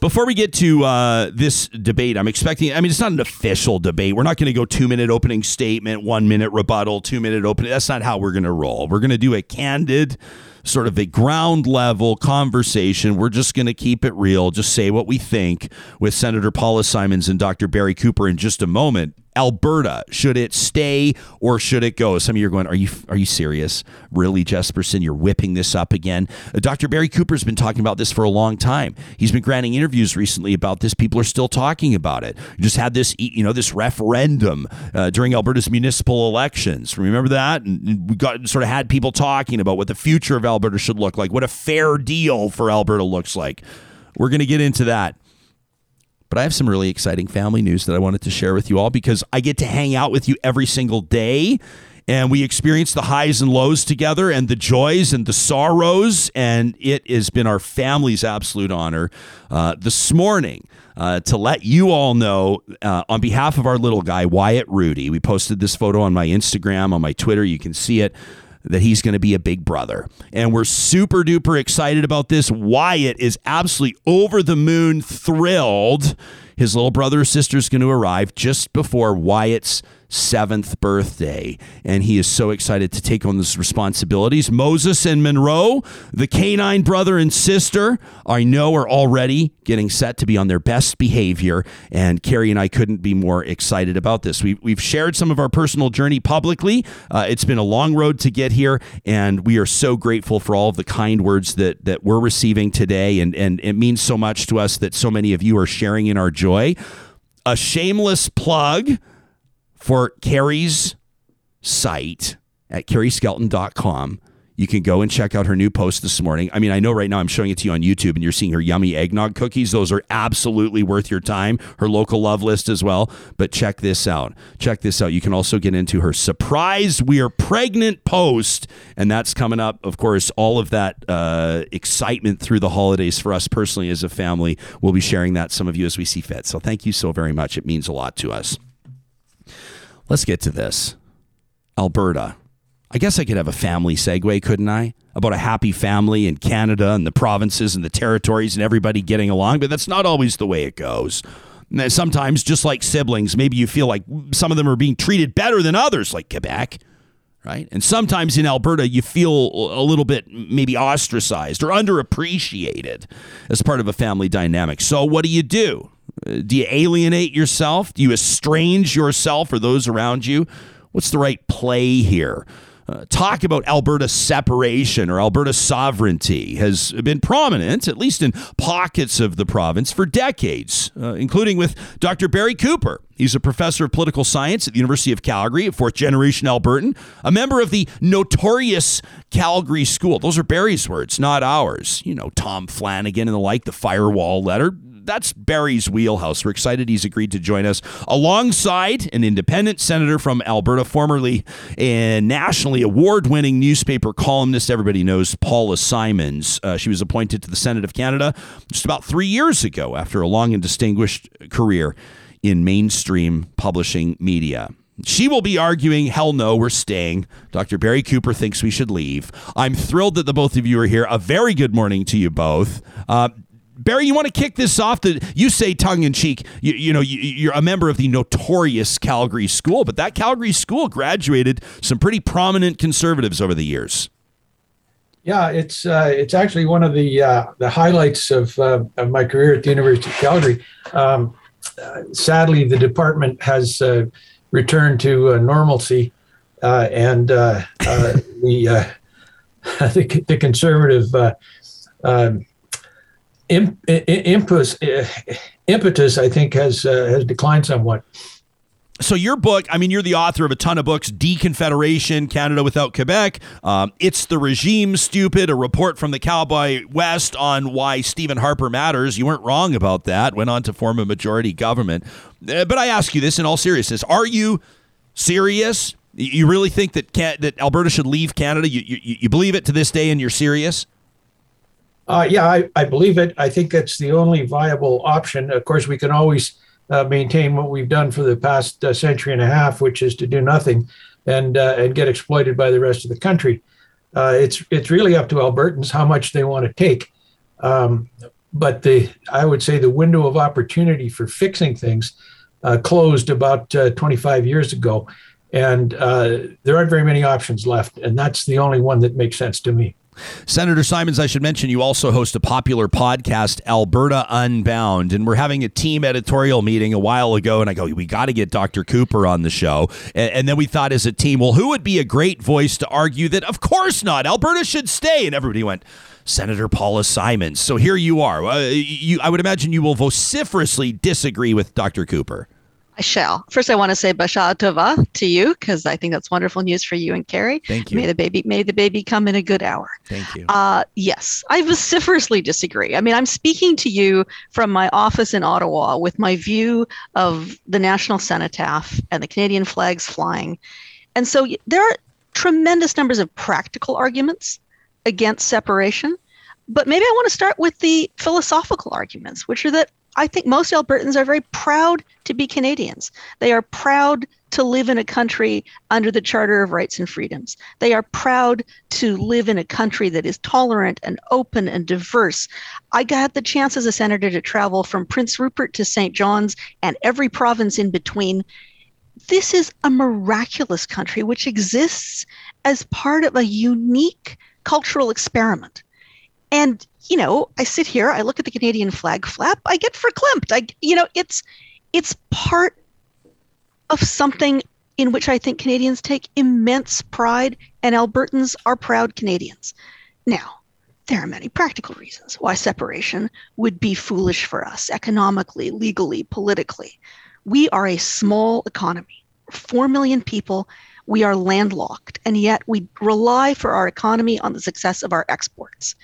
S1: Before we get to uh, this debate, I'm expecting, I mean, it's not an official debate. We're not going to go two minute opening statement, one minute rebuttal, two minute opening. That's not how we're going to roll. We're going to do a candid, sort of a ground level conversation. We're just going to keep it real, just say what we think with Senator Paula Simons and Dr. Barry Cooper in just a moment. Alberta, should it stay or should it go? Some of you are going, are you are you serious? Really, Jespersen, you're whipping this up again? Uh, Dr. Barry Cooper's been talking about this for a long time. He's been granting interviews recently about this. People are still talking about it. You just had this, you know, this referendum uh, during Alberta's municipal elections. Remember that? And we got sort of had people talking about what the future of Alberta should look like, what a fair deal for Alberta looks like. We're going to get into that. But I have some really exciting family news that I wanted to share with you all because I get to hang out with you every single day and we experience the highs and lows together and the joys and the sorrows. And it has been our family's absolute honor uh, this morning. Uh, to let you all know, uh, on behalf of our little guy, Wyatt Rudy, we posted this photo on my Instagram, on my Twitter. You can see it that he's going to be a big brother. And we're super duper excited about this. Wyatt is absolutely over the moon thrilled. His little brother or sister is going to arrive just before Wyatt's seventh birthday, and he is so excited to take on those responsibilities. Moses and Monroe, the canine brother and sister, I know are already getting set to be on their best behavior, and Carrie and I couldn't be more excited about this. We, we've shared some of our personal journey publicly. Uh, it's been a long road to get here, and we are so grateful for all of the kind words that that we're receiving today, and and it means so much to us that so many of you are sharing in our joy. A shameless plug for Carrie's site at carrieskelton.com. You can go and check out her new post this morning. I mean, I know right now I'm showing it to you on YouTube and you're seeing her yummy eggnog cookies. Those are absolutely worth your time. Her local love list as well. But check this out. Check this out. You can also get into her surprise we are pregnant post. And that's coming up. Of course, all of that uh, excitement through the holidays for us personally as a family. We'll be sharing that some of you as we see fit. So thank you so very much. It means a lot to us. Let's get to this. Alberta. I guess I could have a family segue, couldn't I? About a happy family in Canada and the provinces and the territories and everybody getting along, but that's not always the way it goes. Sometimes, just like siblings, maybe you feel like some of them are being treated better than others, like Quebec, right? And sometimes in Alberta, you feel a little bit maybe ostracized or underappreciated as part of a family dynamic. So, what do you do? Do you alienate yourself? Do you estrange yourself or those around you? What's the right play here? uh, talk about Alberta separation or Alberta sovereignty has been prominent, at least in pockets of the province, for decades, uh, including with Dr. Barry Cooper. He's a professor of political science at the University of Calgary, a fourth generation Albertan, a member of the notorious Calgary School. Those are Barry's words, not ours. You know, Tom Flanagan and the like, the firewall letter that's Barry's wheelhouse. We're excited he's agreed to join us alongside an independent senator from Alberta, formerly a nationally award winning newspaper columnist. Everybody knows Paula Simons. Uh, she was appointed to the Senate of Canada just about three years ago after a long and distinguished career in mainstream publishing media. She will be arguing, hell no, we're staying. Dr. Barry Cooper thinks we should leave. I'm thrilled that the both of you are here. A very good morning to you both. Uh, Barry, you want to kick this off? That you say tongue in cheek. You, you know, you, are a member of the notorious Calgary School, but that Calgary School graduated some pretty prominent conservatives over the years.
S8: Yeah, it's uh, it's actually one of the uh, the highlights of uh, of my career at the University of Calgary. Um, uh, sadly, the department has uh, returned to uh, normalcy, and the, the, the conservative. Um, impetus, impetus, I think, has uh, has declined somewhat.
S1: So your book, I mean, you're the author of a ton of books: Deconfederation, Canada Without Quebec, um, It's the Regime, Stupid, a report from the Cowboy West on why Stephen Harper matters. You weren't wrong about that. Went on to form a majority government. Uh, but I ask you this in all seriousness: Are you serious? You really think that that Alberta should leave Canada? You, you you believe it to this day, and you're serious?
S8: Uh, yeah, I, I believe it. I think it's the only viable option. Of course, we can always uh, maintain what we've done for the past uh, century and a half, which is to do nothing and uh, and get exploited by the rest of the country. Uh, it's it's really up to Albertans how much they want to take. Um, but the I would say the window of opportunity for fixing things uh, closed about 25 years ago, and there aren't very many options left, and that's the only one that makes sense to me.
S1: Senator Simons, I should mention you also host a popular podcast, Alberta Unbound, and we're having a team editorial meeting a while ago, and I go, we got to get Dr. Cooper on the show, and, and, then we thought as a team, well, who would be a great voice to argue that, of course not, Alberta should stay, and everybody went. Senator Paula Simons. So here you are. Uh, you, I would imagine you will vociferously disagree with Dr. Cooper.
S9: I shall. First, I want to say Basha Tova to you because I think that's wonderful news for you and Carrie.
S1: Thank you.
S9: May the baby may the baby come in a good hour.
S1: Thank you.
S9: Uh, yes, I vociferously disagree. I mean, I'm speaking to you from my office in Ottawa with my view of the National Cenotaph and the Canadian flags flying, and so there are tremendous numbers of practical arguments against separation. But maybe I want to start with the philosophical arguments, which are that I think most Albertans are very proud to be Canadians. They are proud to live in a country under the Charter of Rights and Freedoms. They are proud to live in a country that is tolerant and open and diverse. I got the chance as a senator to travel from Prince Rupert to St. John's and every province in between. This is a miraculous country which exists as part of a unique cultural experiment. And you know, I sit here, I look at the Canadian flag flap, I get verklempt. I, you know, it's it's part of something in which I think Canadians take immense pride, and Albertans are proud Canadians. Now, there are many practical reasons why separation would be foolish for us economically, legally, politically. We are a small economy, 4 million people. We are landlocked, and yet we rely for our economy on the success of our exports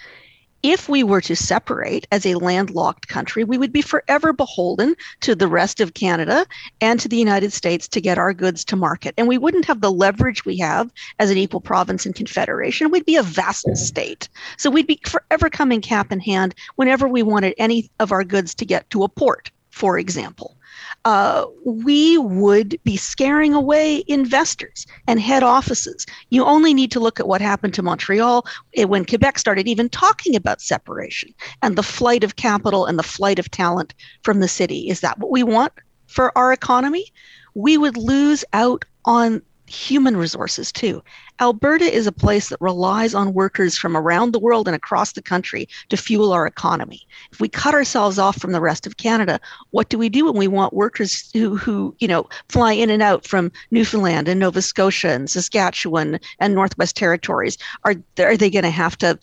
S9: if we were to separate as a landlocked country, we would be forever beholden to the rest of Canada and to the United States to get our goods to market. And we wouldn't have the leverage we have as an equal province and confederation. We'd be a vassal state. So we'd be forever coming cap in hand whenever we wanted any of our goods to get to a port, for example uh, we would be scaring away investors and head offices. You only need to look at what happened to Montreal eh, when Quebec started even talking about separation and the flight of capital and the flight of talent from the city. Is that what we want for our economy? We would lose out on human resources too. Alberta is a place that relies on workers from around the world and across the country to fuel our economy. If we cut ourselves off from the rest of Canada, what do we do when we want workers who, who you know, fly in and out from Newfoundland and Nova Scotia and Saskatchewan and Northwest Territories? Are, are they going to have to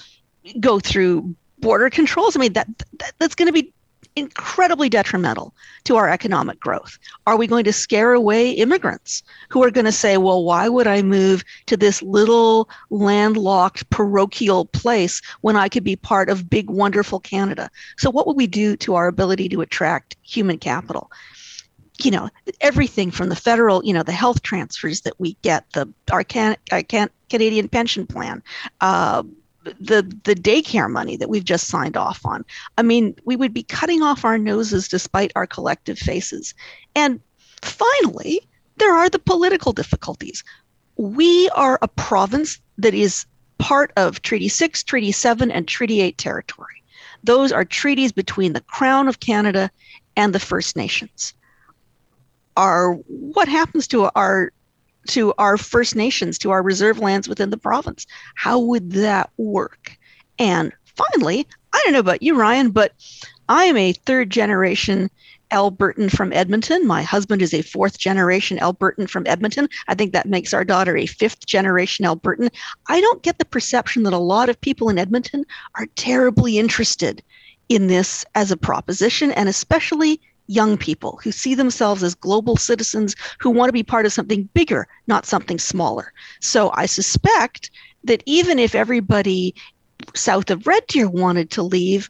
S9: go through border controls? I mean, that, that that's going to be incredibly detrimental to our economic growth? Are we going to scare away immigrants who are going to say, well, why would I move to this little landlocked parochial place when I could be part of big, wonderful Canada? So, what would we do to our ability to attract human capital? You know, everything from the federal, you know, the health transfers that we get, the our, can, our can, Canadian pension plan, uh, the the daycare money that we've just signed off on. I mean, we would be cutting off our noses despite our collective faces. And finally, there are the political difficulties. We are a province that is part of Treaty 6, Treaty 7, and Treaty 8 territory. Those are treaties between the Crown of Canada and the First Nations. Our what happens to our to our First Nations, to our reserve lands within the province. How would that work? And finally, I don't know about you, Ryan, but I am a third generation Albertan from Edmonton. My husband is a fourth generation Albertan from Edmonton. I think that makes our daughter a fifth generation Albertan. I don't get the perception that a lot of people in Edmonton are terribly interested in this as a proposition, and especially young people who see themselves as global citizens who want to be part of something bigger, not something smaller. So I suspect that even if everybody south of Red Deer wanted to leave,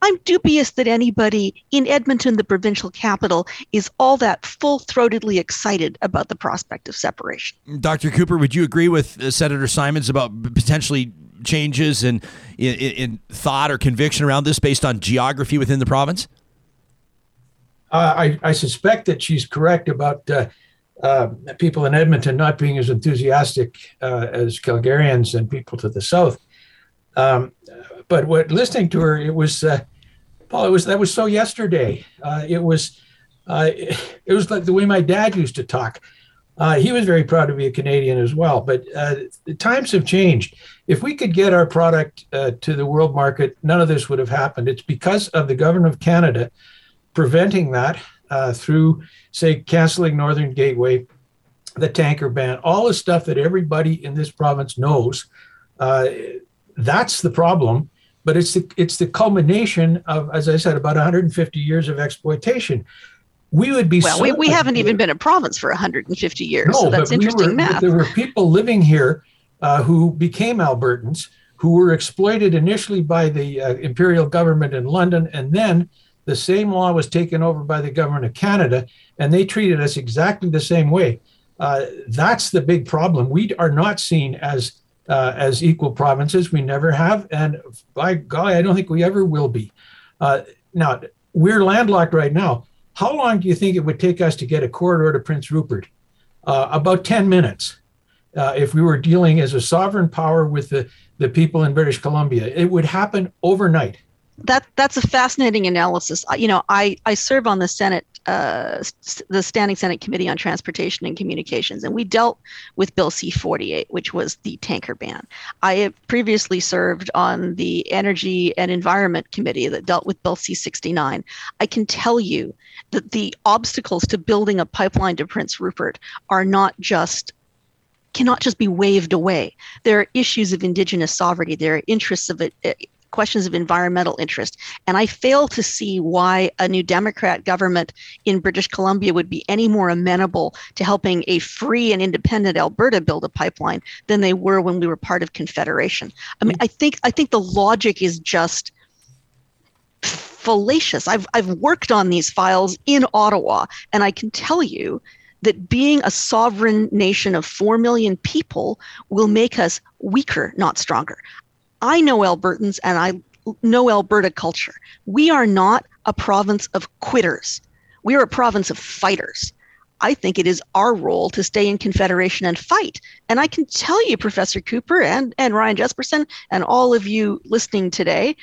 S9: I'm dubious that anybody in Edmonton, the provincial capital, is all that full throatedly excited about the prospect of separation.
S1: Dr. Cooper, would you agree with uh, Senator Simons about potentially changes in, in, in thought or conviction around this based on geography within the province?
S8: Uh, I, I, suspect that she's correct about uh, uh, people in Edmonton not being as enthusiastic uh, as Calgarians and people to the south. Um, but what listening to her, it was, uh, Paul, it was that was so yesterday. Uh, it was, it, it, was like the way my dad used to talk. he was very proud to be a Canadian as well. But the times have changed. If we could get our product to the world market, none of this would have happened. It's because of the government of Canada preventing that uh, through, say, canceling Northern Gateway, the tanker ban, all the stuff that everybody in this province knows. Uh, that's the problem. But it's the it's the culmination of, as I said, about 150 years of exploitation. We would be
S9: well.
S8: So
S9: we, we haven't even been a province for 150 years, no, so that's interesting
S8: we
S9: were, math.
S8: There were people living here uh, who became Albertans who were exploited initially by the uh, imperial government in London and then the same law was taken over by the government of Canada, and they treated us exactly the same way. Uh, that's the big problem. We are not seen as uh, as equal provinces. We never have, and by golly, I don't think we ever will be. Uh, now we're landlocked right now. How long do you think it would take us to get a corridor to Prince Rupert? Uh, about 10 minutes. Uh, if we were dealing as a sovereign power with the, the people in British Columbia, it would happen overnight
S9: that that's a fascinating analysis. You know, I I serve on the Senate, uh, the Standing Senate Committee on Transportation and Communications, and we dealt with Bill C-48, which was the tanker ban. I have previously served on the Energy and Environment Committee that dealt with Bill C-69. I can tell you that the obstacles to building a pipeline to Prince Rupert are not just cannot just be waved away. There are issues of indigenous sovereignty. There are interests of it, questions of environmental interest. And I fail to see why a new Democrat government in British Columbia would be any more amenable to helping a free and independent Alberta build a pipeline than they were when we were part of Confederation. I mean, I think I think the logic is just fallacious. I've I've worked on these files in Ottawa, and I can tell you that being a sovereign nation of 4 million people will make us weaker, not stronger. I know Albertans and I know Alberta culture. We are not a province of quitters. We are a province of fighters. I think it is our role to stay in Confederation and fight. And I can tell you, Professor Cooper and, and Ryan Jespersen, and all of you listening today,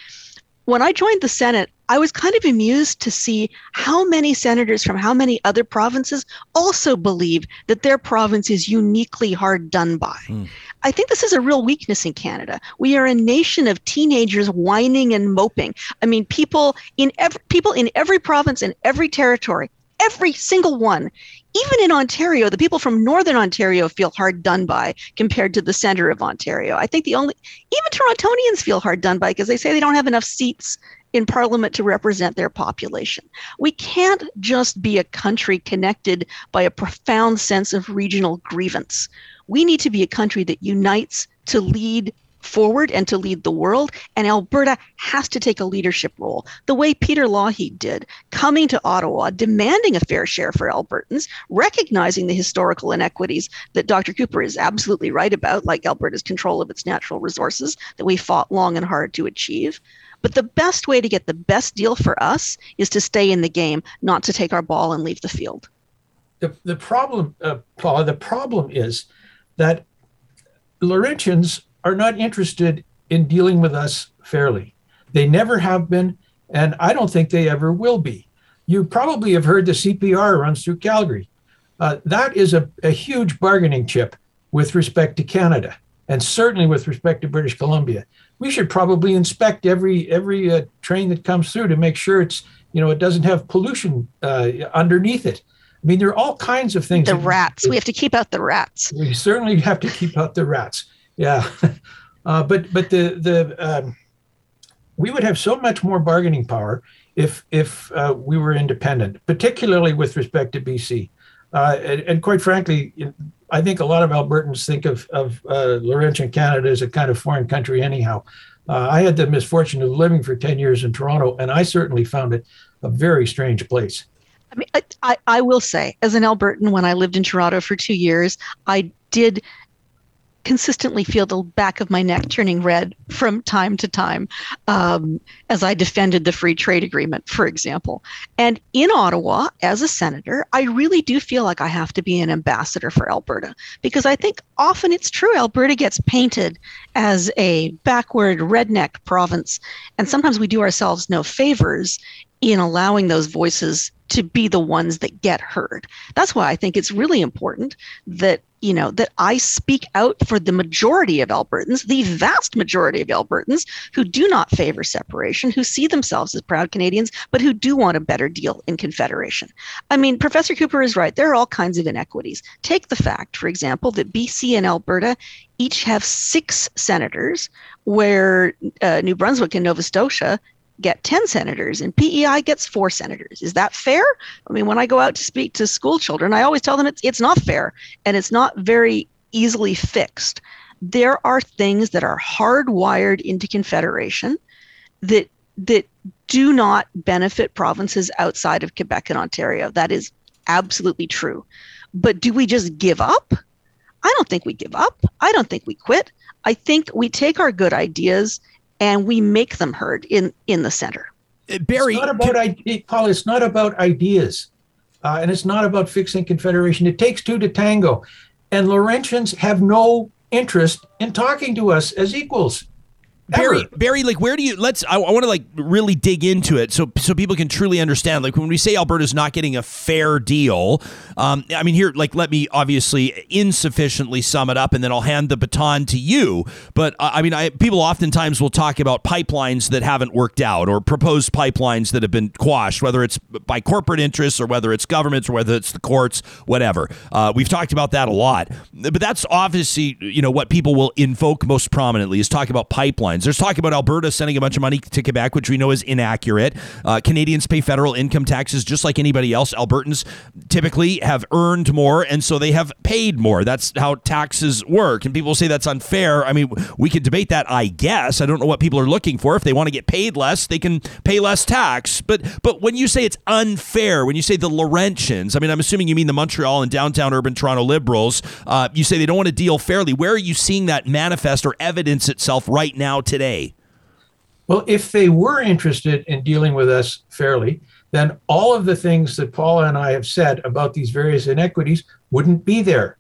S9: when I joined the Senate, I was kind of amused to see how many senators from how many other provinces also believe that their province is uniquely hard done by. Mm. I think this is a real weakness in Canada. We are a nation of teenagers whining and moping. I mean, people in every people in every province and every territory, every single one even in Ontario, the people from Northern Ontario feel hard done by compared to the center of Ontario. I think the only, even Torontonians feel hard done by because they say they don't have enough seats in parliament to represent their population. We can't just be a country connected by a profound sense of regional grievance. We need to be a country that unites to lead forward and to lead the world. And Alberta has to take a leadership role, the way Peter Lougheed did, coming to Ottawa, demanding a fair share for Albertans, recognizing the historical inequities that Dr. Cooper is absolutely right about, like Alberta's control of its natural resources that we fought long and hard to achieve. But the best way to get the best deal for us is to stay in the game, not to take our ball and leave the field.
S8: The, the problem, uh, Paula, the problem is that Laurentians are not interested in dealing with us fairly. They never have been, and I don't think they ever will be. You probably have heard the CPR runs through Calgary. Uh, that is a, a huge bargaining chip with respect to Canada, and certainly with respect to British Columbia. We should probably inspect every every uh, train that comes through to make sure it's you know it doesn't have pollution uh, underneath it. I mean, there are all kinds of things.
S9: The rats. We have to keep out the rats.
S8: We certainly have to keep out the rats. Yeah, uh, but but the the um, we would have so much more bargaining power if if uh, we were independent, particularly with respect to BC. Uh, and, and, quite frankly, I think a lot of Albertans think of of uh, Laurentian Canada as a kind of foreign country. Anyhow, uh, I had the misfortune of living for ten years in Toronto, and I certainly found it a very strange place.
S9: I mean, I, I will say, as an Albertan, when I lived in Toronto for two years, I did consistently feel the back of my neck turning red from time to time um, as I defended the free trade agreement, for example. And in Ottawa, as a senator, I really do feel like I have to be an ambassador for Alberta because I think often it's true Alberta gets painted as a backward redneck province. And sometimes we do ourselves no favors in allowing those voices to be the ones that get heard. That's why I think it's really important that you know that I speak out for the majority of Albertans, the vast majority of Albertans who do not favor separation, who see themselves as proud Canadians, but who do want a better deal in confederation. I mean, Professor Cooper is right. There are all kinds of inequities. Take the fact, for example, that BC and Alberta each have six senators, where uh, New Brunswick and Nova Scotia get 10 senators and PEI gets four senators. Is that fair? I mean, when I go out to speak to school children, I always tell them it's, it's not fair and it's not very easily fixed. There are things that are hardwired into Confederation that that do not benefit provinces outside of Quebec and Ontario. That is absolutely true. But do we just give up? I don't think we give up. I don't think we quit. I think we take our good ideas and we make them heard in in the center.
S8: Uh, Barry, it's not about can, Paul. It's not about ideas, uh, and it's not about fixing confederation. It takes two to tango, and Laurentians have no interest in talking to us as equals.
S1: Barry, Barry, like where do you let's I, I want to like really dig into it so so people can truly understand. Like when we say Alberta's not getting a fair deal, um, I mean here like let me obviously insufficiently sum it up and then I'll hand the baton to you. But uh, I mean I, people oftentimes will talk about pipelines that haven't worked out or proposed pipelines that have been quashed, whether it's by corporate interests or whether it's governments or whether it's the courts, whatever. Uh, we've talked about that a lot, but that's obviously you know what people will invoke most prominently is talk about pipelines. There's talk about Alberta sending a bunch of money to Quebec, which we know is inaccurate. Uh, Canadians pay federal income taxes just like anybody else. Albertans typically have earned more, and so they have paid more. That's how taxes work. And people say that's unfair. I mean, we could debate that, I guess. I don't know what people are looking for. If they want to get paid less, they can pay less tax. But but when you say it's unfair, when you say the Laurentians, I mean, I'm assuming you mean the Montreal and downtown urban Toronto liberals. Uh, you say they don't want to deal fairly. Where are you seeing that manifest or evidence itself right now today?
S8: Well, if they were interested in dealing with us fairly, then all of the things that Paula and I have said about these various inequities wouldn't be there.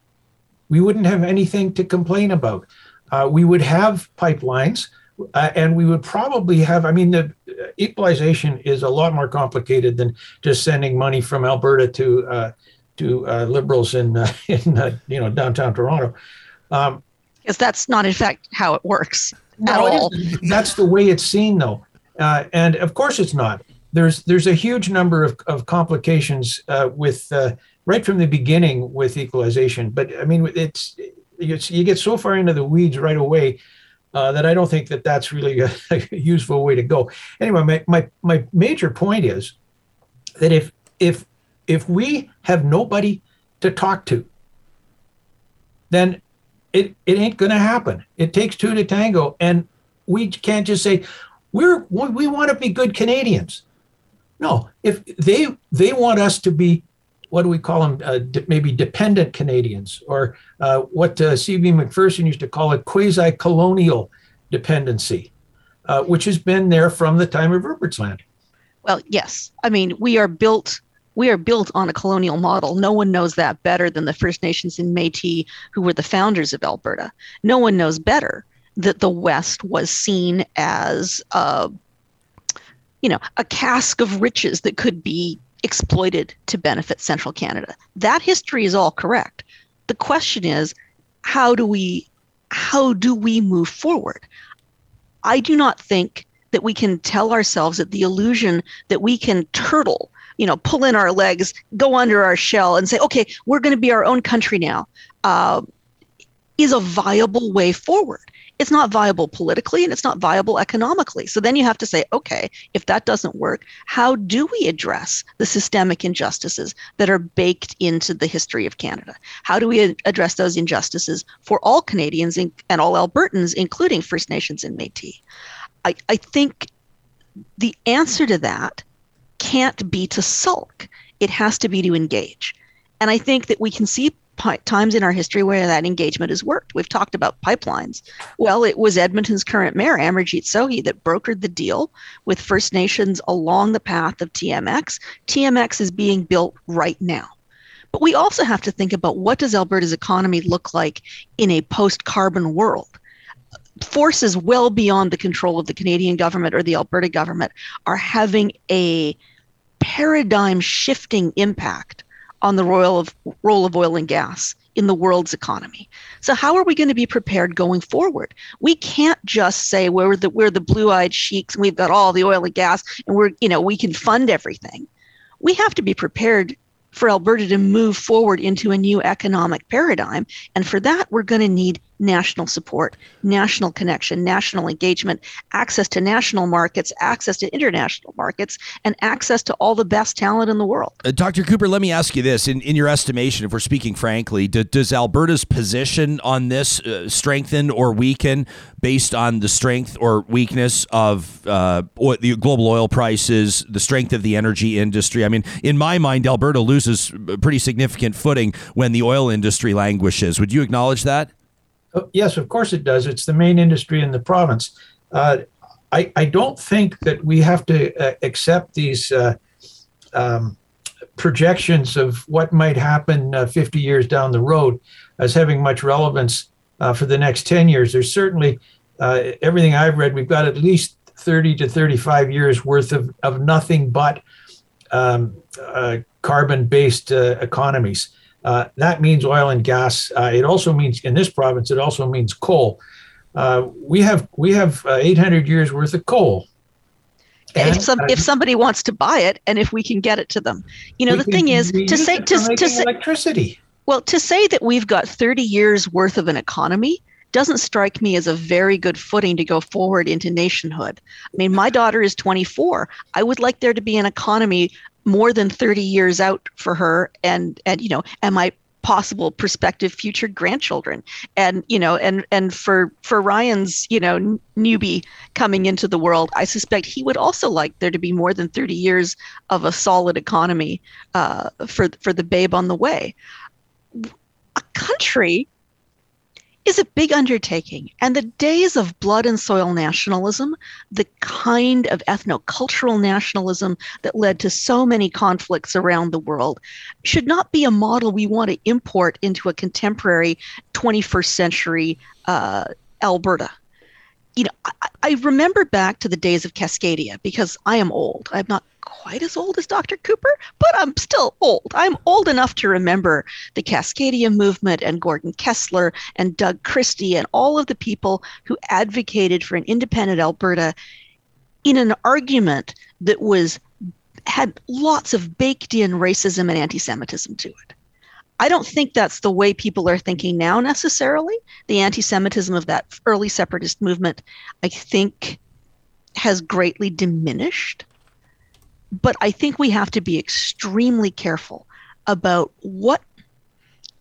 S8: We wouldn't have anything to complain about. Uh, we would have pipelines. Uh, and we would probably have, I mean, the equalization is a lot more complicated than just sending money from Alberta to uh, to uh, liberals in uh, in uh, you know downtown Toronto.
S9: Um, because that's not in fact how it works at all.
S8: That's the way it's seen, though, uh, and of course it's not. There's there's a huge number of, of complications with right from the beginning with equalization. But I mean, it's, it's you get so far into the weeds right away uh, that I don't think that that's really a, a, useful way to go. Anyway, my, my my major point is that if if if we have nobody to talk to, then it it ain't going to happen. It takes two to tango, and we can't just say we're we want to be good Canadians. No, if they they want us to be what do we call them? Uh, maybe dependent Canadians, or uh, what uh, C.B. Macpherson used to call it quasi colonial dependency, uh, which has been there from the time of Rupert's Land.
S9: Well, yes. I mean, we are built. We are built on a colonial model. No one knows that better than the First Nations in Métis, who were the founders of Alberta. No one knows better that the West was seen as a, you know, a cask of riches that could be exploited to benefit central Canada. That history is all correct. The question is, how do we how do we move forward? I do not think that we can tell ourselves that the illusion that we can turtle, you know, pull in our legs, go under our shell, and say, okay, we're going to be our own country now, uh, is a viable way forward it's not viable politically and it's not viable economically. So then you have to say, okay, if that doesn't work, how do we address the systemic injustices that are baked into the history of Canada? How do we address those injustices for all Canadians and all Albertans, including First Nations and Metis? I, I think the answer to that can't be to sulk. It has to be to engage. And I think that we can see times in our history where that engagement has worked. We've talked about pipelines. Well, it was Edmonton's current mayor, Amarjeet Sohi, that brokered the deal with First Nations along the path of TMX. TMX is being built right now. But we also have to think about what does Alberta's economy look like in a post-carbon world? Forces well beyond the control of the Canadian government or the Alberta government are having a paradigm shifting impact on the role of, role of oil and gas in the world's economy. So how are we going to be prepared going forward? We can't just say we're the we're the blue-eyed sheiks and we've got all the oil and gas and we're you know we can fund everything. We have to be prepared for Alberta to move forward into a new economic paradigm. And for that, we're going to need national support, national connection, national engagement, access to national markets, access to international markets, and access to all the best talent in the world.
S1: Uh, Dr. Cooper, let me ask you this. In, in your estimation, if we're speaking frankly, do, does Alberta's position on this uh, strengthen or weaken based on the strength or weakness of uh, oil, the global oil prices, the strength of the energy industry? I mean, in my mind, Alberta loses pretty significant footing when the oil industry languishes. Would you acknowledge that?
S8: Oh, yes, of course it does. It's the main industry in the province. Uh, I, I don't think that we have to uh, accept these uh, um, projections of what might happen uh, 50 years down the road as having much relevance uh, for the next 10 years. There's certainly uh, everything I've read, we've got at least 30 to 35 years worth of, of nothing but um, carbon based economies. Uh, that means oil and gas. Uh, it also means in this province. It also means coal. Uh, we have we have uh, 800 years worth of coal.
S9: And, if some if somebody wants to buy it, and if we can get it to them, you know, the thing is to say to, to say
S8: electricity.
S9: Well, to say that we've got 30 years worth of an economy doesn't strike me as a very good footing to go forward into nationhood. I mean, my daughter is 24. I would like there to be an economy more than 30 years out for her and and you know and my possible prospective future grandchildren. And you know and and for for Ryan's you know newbie coming into the world I suspect he would also like there to be more than 30 years of a solid economy uh, for for the babe on the way. A country is a big undertaking. And the days of blood and soil nationalism, the kind of ethnocultural nationalism that led to so many conflicts around the world, should not be a model we want to import into a contemporary 21st century uh, Alberta. you know, I, I, remember back to the days of Cascadia because I am old. I'm not quite as old as Dr. Cooper, but I'm still old. I'm old enough to remember the Cascadia movement and Gordon Kesler and Doug Christie and all of the people who advocated for an independent Alberta in an argument that was had lots of baked in racism and anti-Semitism to it. I don't think that's the way people are thinking now necessarily. The anti Semitism of that early separatist movement, I think, has greatly diminished. But I think we have to be extremely careful about what,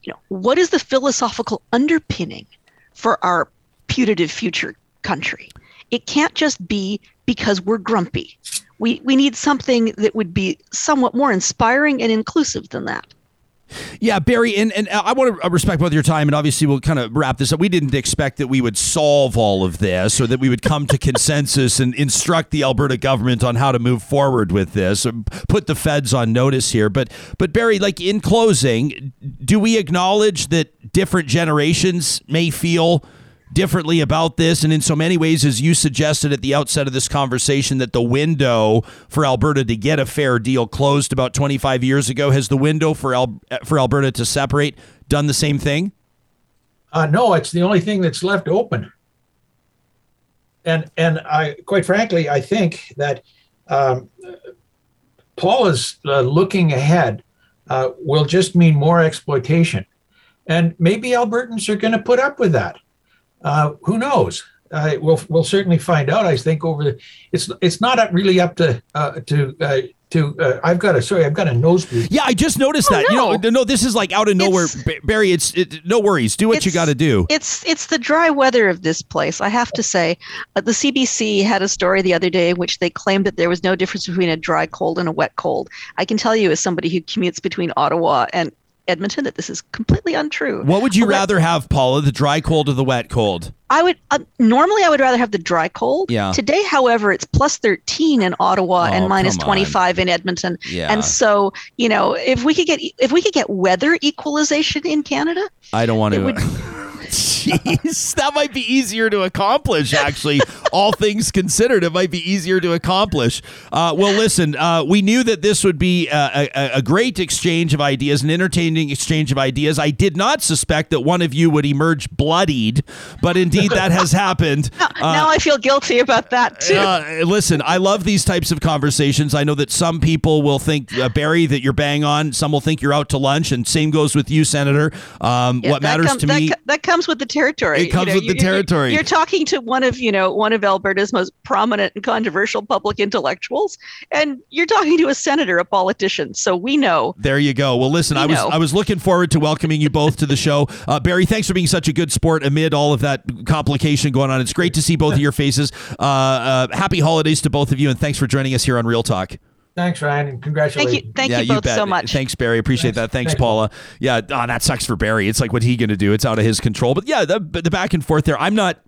S9: you know, what is the philosophical underpinning for our putative future country. It can't just be because we're grumpy. We, we need something that would be somewhat more inspiring and inclusive than that.
S1: Yeah, Barry, and, and uh, I want to uh, respect both your time, and obviously we'll kind of wrap this up. We didn't expect that we would solve all of this or that we would come to consensus and instruct the Alberta government on how to move forward with this, put the feds on notice here. But, but Barry, like in closing, do we acknowledge that different generations may feel – differently about this. And in so many ways, as you suggested at the outset of this conversation, that the window for Alberta to get a fair deal closed about 25 years ago. Has the window for, Al- for Alberta to separate done the same thing?
S8: Uh, no, it's the only thing that's left open. And and I, quite frankly, I think that um, Paul is uh, looking ahead uh, will just mean more exploitation, and maybe Albertans are going to put up with that. Uh, who knows? Uh, we'll we'll certainly find out. I think over the it's it's not really up to uh, to uh, to uh, I've got a sorry I've got a nosebleed.
S1: Yeah, I just noticed oh, that. No. You know, no, this is like out of nowhere, it's, Barry. It's it, no worries. Do what you got to do.
S9: It's it's the dry weather of this place. I have to say, uh, the CBC had a story the other day in which they claimed that there was no difference between a dry cold and a wet cold. I can tell you, as somebody who commutes between Ottawa and Edmonton that this is completely untrue.
S1: What would you rather have, Paula, the dry cold or the wet cold?
S9: I would uh, normally I would rather have the dry cold.
S1: Yeah.
S9: Today, however, it's plus 13 in Ottawa oh, and minus 25 in Edmonton.
S1: Yeah.
S9: And so, you know, if we could get if we could get weather equalization in Canada,
S1: I don't want to. Jeez, that might be easier to accomplish. Actually, all things considered, it might be easier to accomplish. Uh, well, listen, uh, we knew that this would be a, a, a, great exchange of ideas, an entertaining exchange of ideas. I did not suspect that one of you would emerge bloodied, but indeed that has happened.
S9: now, uh, now I feel guilty about that too.
S1: Uh, listen, I love these types of conversations. I know that some people will think uh, Barry that you're bang on. Some will think you're out to lunch, and same goes with you, Senator. Um, yeah, what matters com- to
S9: that
S1: me
S9: co- that comes with the territory.
S1: It comes you know, with the territory.
S9: You're, you're, talking to one of you know one of Alberta's most prominent and controversial public intellectuals, and you're talking to a senator, a politician. So we know.
S1: There you go. Well, listen, we I was know. I was looking forward to welcoming you both to the show. Uh, Barry, thanks for being such a good sport amid all of that complication going on. It's great to see both of your faces. Uh, uh, happy holidays to both of you, and thanks for joining us here on Real Talk.
S8: Thanks, Ryan, and congratulations.
S9: Thank you, thank yeah, you both you so much.
S1: Thanks, Barry. Appreciate thanks. that. Thanks, thanks, Paula. Yeah, oh, that sucks for Barry. It's like, what's he going to do? It's out of his control. But yeah, the, the back and forth there. I'm not.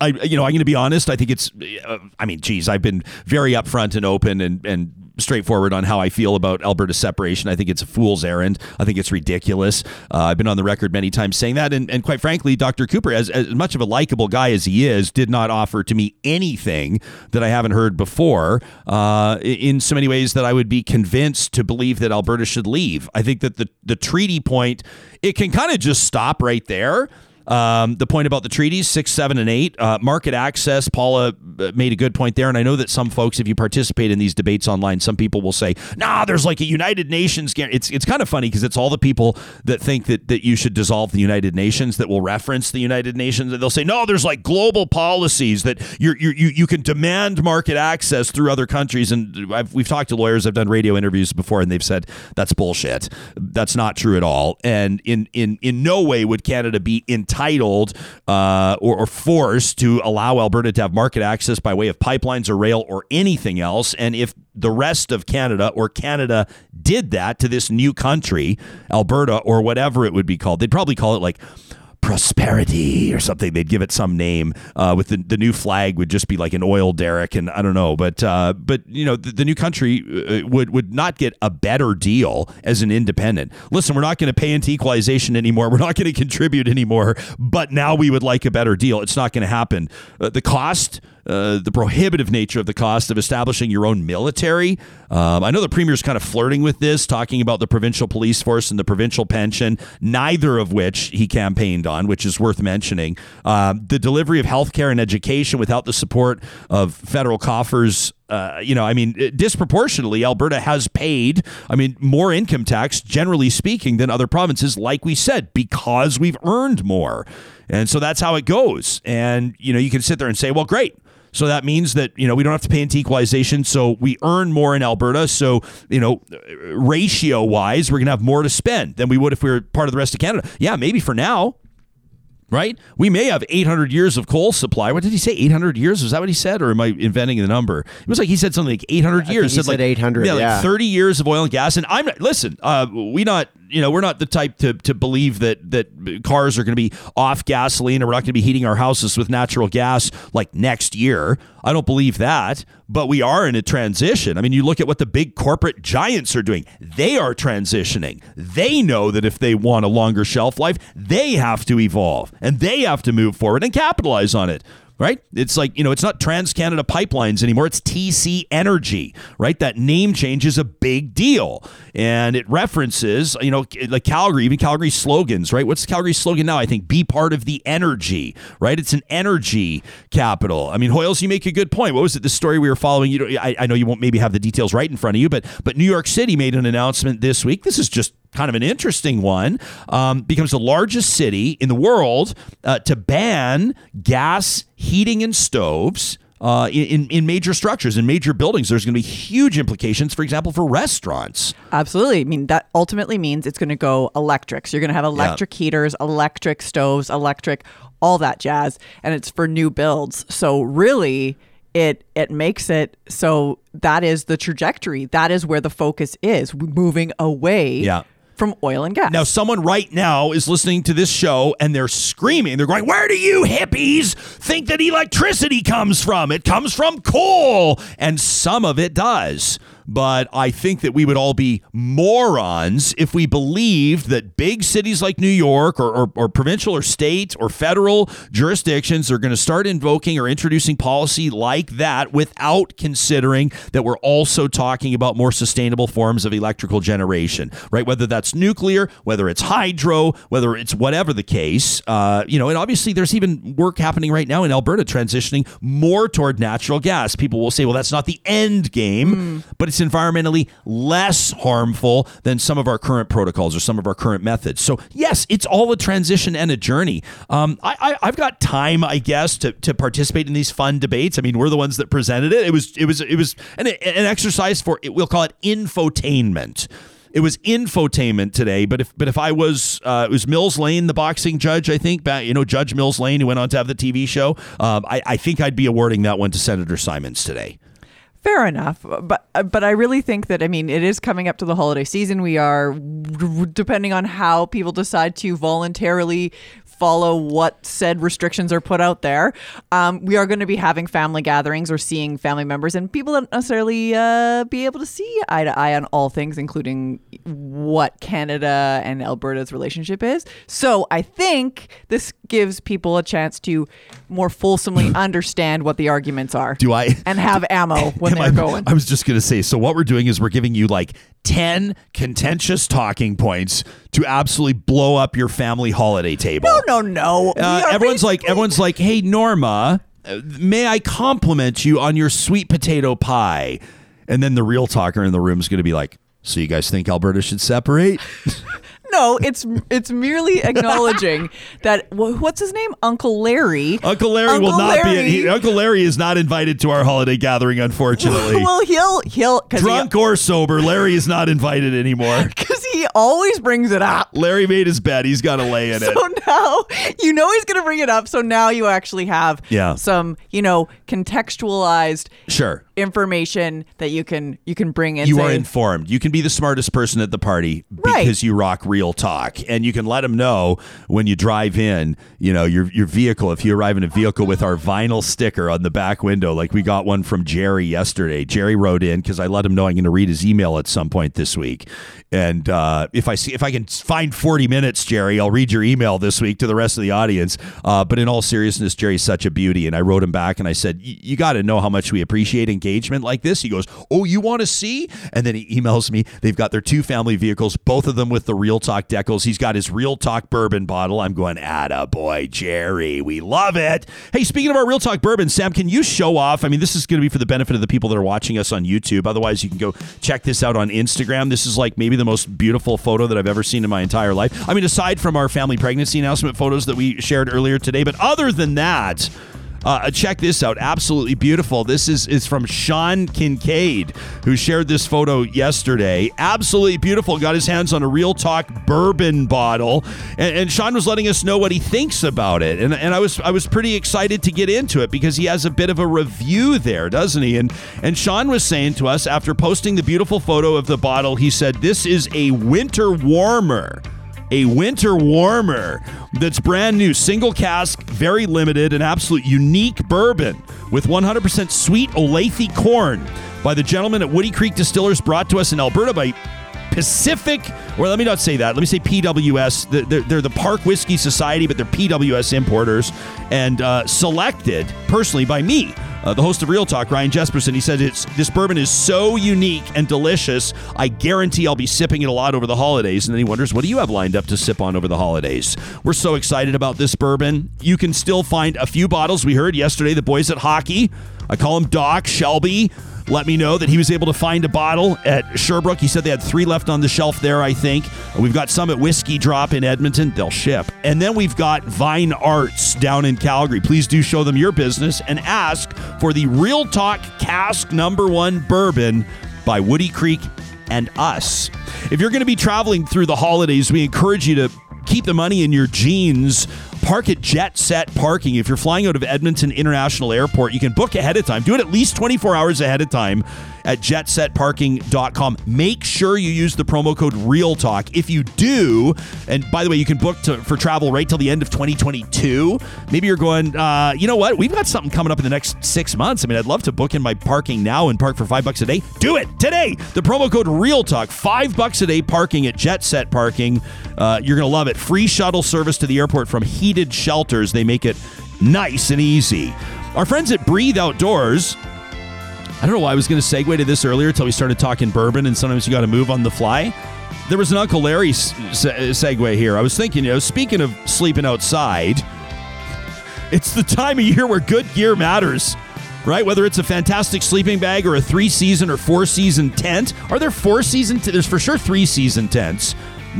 S1: I, you know, I'm going to be honest. I think it's. Uh, I mean, geez, I've been very upfront and open and and straightforward on how I feel about Alberta separation. I think it's a fool's errand. I think it's ridiculous. Uh, I've been on the record many times saying that. And, and quite frankly, Dr. Cooper, as, as much of a likable guy as he is, did not offer to me anything that I haven't heard before uh, in so many ways that I would be convinced to believe that Alberta should leave. I think that the, the treaty point, it can kind of just stop right there. Um, the point about the treaties, six, seven, and eight, uh, market access. Paula uh, made a good point there. And I know that some folks, if you participate in these debates online, some people will say, nah, there's like a United Nations. It's, it's kind of funny because it's all the people that think that, that you should dissolve the United Nations that will reference the United Nations. And they'll say, no, there's like global policies that you're, you you can demand market access through other countries. And I've, we've talked to lawyers, I've done radio interviews before, and they've said that's bullshit. That's not true at all. And in, in, in no way would Canada be entitled entitled uh, or, or forced to allow Alberta to have market access by way of pipelines or rail or anything else. And if the rest of Canada or Canada did that to this new country, Alberta or whatever it would be called, they'd probably call it like prosperity or something. They'd give it some name. Uh, with the, the new flag would just be like an oil derrick, and I don't know, but uh, but you know the, the new country uh, would would not get a better deal as an independent. Listen, we're not going to pay into equalization anymore. We're not going to contribute anymore. But now we would like a better deal. It's not going to happen. Uh, the cost. Uh, the prohibitive nature of the cost of establishing your own military. Um, I know the premier's kind of flirting with this, talking about the provincial police force and the provincial pension, neither of which he campaigned on, which is worth mentioning. Uh, the delivery of healthcare and education without the support of federal coffers uh, you know, I mean, disproportionately, Alberta has paid, I mean, more income tax, generally speaking, than other provinces, like we said, because we've earned more. And so that's how it goes. And, you know, you can sit there and say, well, great. So that means that, you know, we don't have to pay into equalization. So we earn more in Alberta. So, you know, ratio wise, we're going to have more to spend than we would if we were part of the rest of Canada. Yeah, maybe for now right? We may have 800 years of coal supply. What did he say? 800 years? Was that what he said, or am I inventing the number? It was like he said something like 800 years.
S10: he said,
S1: like
S10: 800.
S1: Yeah,
S10: yeah,
S1: like 30 years of oil and gas. And I'm not. Listen, uh, we not. You know, we're not the type to, to believe that that cars are going to be off gasoline, or we're not going to be heating our houses with natural gas like next year. I don't believe that, but we are in a transition. I mean, you look at what the big corporate giants are doing. They are transitioning. They know that if they want a longer shelf life, they have to evolve and they have to move forward and capitalize on it right? It's like, you know, it's not Trans Canada Pipelines anymore. It's TC Energy, right? That name change is a big deal. And it references, you know, like Calgary, even Calgary slogans, right? What's Calgary's slogan now? I think be part of the energy, right? It's an energy capital. I mean, Hoyles, you make a good point. What was it? The story we were following, you know, I, I know you won't maybe have the details right in front of you, but but New York City made an announcement this week. This is just kind of an interesting one, um, becomes the largest city in the world uh, to ban gas heating and stoves. Uh, in, in major structures, in major buildings, there's going to be huge implications, for example, for restaurants.
S5: Absolutely. I mean, that ultimately means it's going to go electric. So you're going to have electric yeah. heaters, electric stoves, electric, all that jazz. And it's for new builds. So really, it it makes it so that is the trajectory. That is where the focus is, moving away
S1: yeah
S5: from oil and gas.
S1: Now, someone right now is listening to this show and they're screaming. They're going, Where do you hippies think that electricity comes from? It comes from coal. And some of it does but I think that we would all be morons if we believed that big cities like New York or, or, or provincial or state or federal jurisdictions are going to start invoking or introducing policy like that without considering that we're also talking about more sustainable forms of electrical generation, right? Whether that's nuclear, whether it's hydro, whether it's whatever the case, uh, you know, and obviously there's even work happening right now in Alberta transitioning more toward natural gas. People will say, well, that's not the end game, mm. but it's it's environmentally less harmful than some of our current protocols or some of our current methods. So, yes, it's all a transition and a journey. Um, I, have got time, I guess, to, to participate in these fun debates. I mean, we're the ones that presented it. It was it was it was an, an exercise for we'll call it infotainment it was infotainment today. But if but if I was uh, it was Mills Lane, the boxing judge, I think, you know, Judge Mills Lane, who went on to have the TV show. Um, I, I think I'd be awarding that one to Senator Simons today.
S5: Fair enough, but but I really think that I mean it is coming up to the holiday season. We are depending on how people decide to voluntarily follow what said restrictions are put out there. Um, we are going to be having family gatherings or seeing family members, and people don't necessarily uh, be able to see eye to eye on all things, including what Canada and Alberta's relationship is. So I think this gives people a chance to more fulsomely understand what the arguments are.
S1: Do I?
S5: And have ammo when they're I, going.
S1: I was just going to say. So what we're doing is we're giving you like 10 contentious talking points to absolutely blow up your family holiday table.
S5: No, no, no.
S1: Uh, everyone's like, everyone's like, hey, Norma, may I compliment you on your sweet potato pie? And then the real talker in the room is going to be like, so you guys think Alberta should separate?
S5: no, it's it's merely acknowledging that what's his name, Uncle Larry.
S1: Uncle Larry Uncle will not Larry, be. He, Uncle Larry is not invited to our holiday gathering, unfortunately.
S5: well, he'll he'll
S1: drunk
S5: he,
S1: or sober. Larry is not invited anymore
S5: because he always brings it up.
S1: Larry made his bet. He's got to lay in
S5: so
S1: it.
S5: So now you know he's going to bring it up. So now you actually have
S1: yeah.
S5: some you know contextualized
S1: sure
S5: information that you can you can bring in.
S1: You are informed. You can be the smartest person at the party because right. you rock real talk, and you can let them know when you drive in. You know your your vehicle. If you arrive in a vehicle with our vinyl sticker on the back window, like we got one from Jerry yesterday. Jerry wrote in because I let him know I'm going to read his email at some point this week, and uh, if I see if I can find 40 minutes, Jerry, I'll read your email this week to the rest of the audience. Uh, but in all seriousness, Jerry's such a beauty, and I wrote him back and I said, "You got to know how much we appreciate engagement like this." He goes, "Oh, you want to see?" And then he emails me. They've got their two family vehicles, both of them with the Real Talk decals. He's got his Real Talk bourbon bottle. I'm going, "Atta boy, Jerry, we love it." Hey, speaking of our Real Talk bourbon, Sam, can you show off? I mean, this is going to be for the benefit of the people that are watching us on YouTube. Otherwise, you can go check this out on Instagram. This is like maybe the most beautiful photo that I've ever seen in my entire life. I mean, aside from our family pregnancy announcement photos that we shared earlier today, but other than that. Uh, check this out. Absolutely beautiful. This is, is from Sean Kincaid, who shared this photo yesterday. Absolutely beautiful. Got his hands on a Real Talk bourbon bottle. And, and Sean was letting us know what he thinks about it. And, and I was I was pretty excited to get into it because he has a bit of a review there, doesn't he? And, and Sean was saying to us after posting the beautiful photo of the bottle, he said, This is a winter warmer a winter warmer that's brand new, single cask, very limited, an absolute unique bourbon with 100% sweet Olathe corn by the gentleman at Woody Creek Distillers, brought to us in Alberta by Pacific, or let me not say that. Let me say PWS. They're, the Park Whiskey Society, but they're PWS importers and uh, selected personally by me uh, the host of Real Talk, Ryan Jespersen, he said it's this bourbon is so unique and delicious. I guarantee I'll be sipping it a lot over the holidays. And then he wonders, what do you have lined up to sip on over the holidays? We're so excited about this bourbon. You can still find a few bottles. We heard yesterday the boys at hockey. I call him Doc Shelby let me know that he was able to find a bottle at Sherbrooke. He said they had three left on the shelf there, I think. We've got some at Whiskey Drop in Edmonton. They'll ship. And then we've got Vine Arts down in Calgary. Please do show them your business and ask for the Real Talk Cask Number One Bourbon by Woody Creek and us. If you're going to be traveling through the holidays, we encourage you to keep the money in your jeans Park at Jet Set Parking. If you're flying out of Edmonton International Airport, you can book ahead of time. Do it at least 24 hours ahead of time at jetsetparking.com. Make sure you use the promo code REALTALK. If you do, and by the way, you can book to, for travel right till the end of 2022. Maybe you're going, uh, you know what? We've got something coming up in the next six months. I mean, I'd love to book in my parking now and park for five bucks a day. Do it today. The promo code REALTALK, five bucks a day parking at Jet Set Parking. Uh, you're going to love it. Free shuttle service to the airport from heated shelters. They make it nice and easy. Our friends at Breathe Outdoors I don't know why I was going to segue to this earlier until we started talking bourbon, and sometimes you got to move on the fly. There was an Uncle Larry segue here. I was thinking, you know, speaking of sleeping outside, it's the time of year where good gear matters, right? Whether it's a fantastic sleeping bag or a three season or four season tent. Are there four season? T- There's for sure three season tents.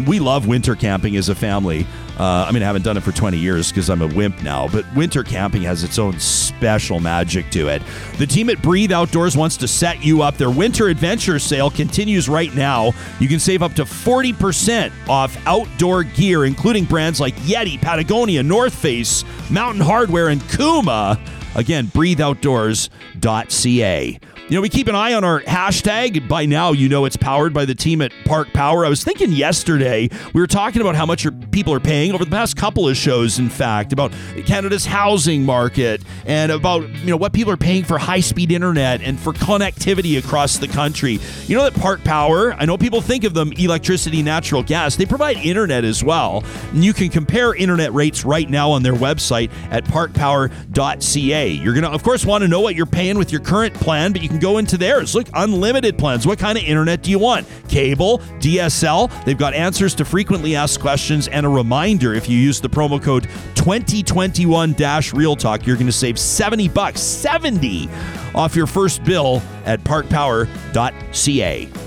S1: We love winter camping as a family. Uh, I mean, I haven't done it for 20 years because I'm a wimp now, but winter camping has its own special magic to it. The team at Breathe Outdoors wants to set you up. Their winter adventure sale continues right now. You can save up to 40% off outdoor gear, including brands like Yeti, Patagonia, North Face, Mountain Hardwear, and Kuma. Again, breatheoutdoors.ca. You know, we keep an eye on our hashtag. By now, you know it's powered by the team at Park Power. I was thinking yesterday, we were talking about how much people are paying over the past couple of shows, in fact, about Canada's housing market and about, you know, what people are paying for high speed internet and for connectivity across the country. You know that Park Power, I know people think of them electricity, natural gas. They provide internet as well. And you can compare internet rates right now on their website at parkpower.ca. You're going to, of course, want to know what you're paying with your current plan, but you can can go into theirs. Look, unlimited plans. What kind of internet do you want? Cable, DSL. They've got answers to frequently asked questions and a reminder if you use the promo code 2021 Real Talk, you're going to save 70 bucks, 70 off your first bill at parkpower.ca.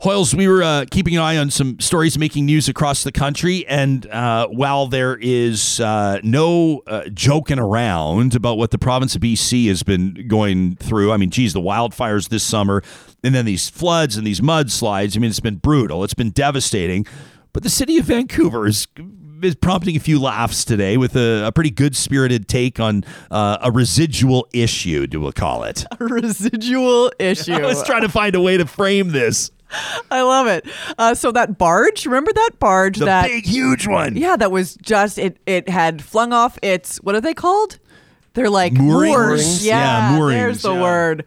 S1: Hoyles, we were uh, keeping an eye on some stories making news across the country, and uh, while there is uh, no uh, joking around about what the province of BC has been going through, I mean, geez, the wildfires this summer, and then these floods and these mudslides. I mean, it's been brutal. It's been devastating. But the city of Vancouver is is prompting a few laughs today with a, a pretty good spirited take on uh, a residual issue, do we call it?
S5: A residual issue. I
S1: was trying to find a way to frame this.
S5: I love it. Uh, so that barge, remember that barge?
S1: The
S5: that
S1: big, huge one.
S5: Yeah, that was just it. It had flung off its what are they called? They're like
S1: moorings.
S5: moors.
S1: Yeah,
S5: yeah
S1: moorings.
S5: There's the
S1: yeah.
S5: word.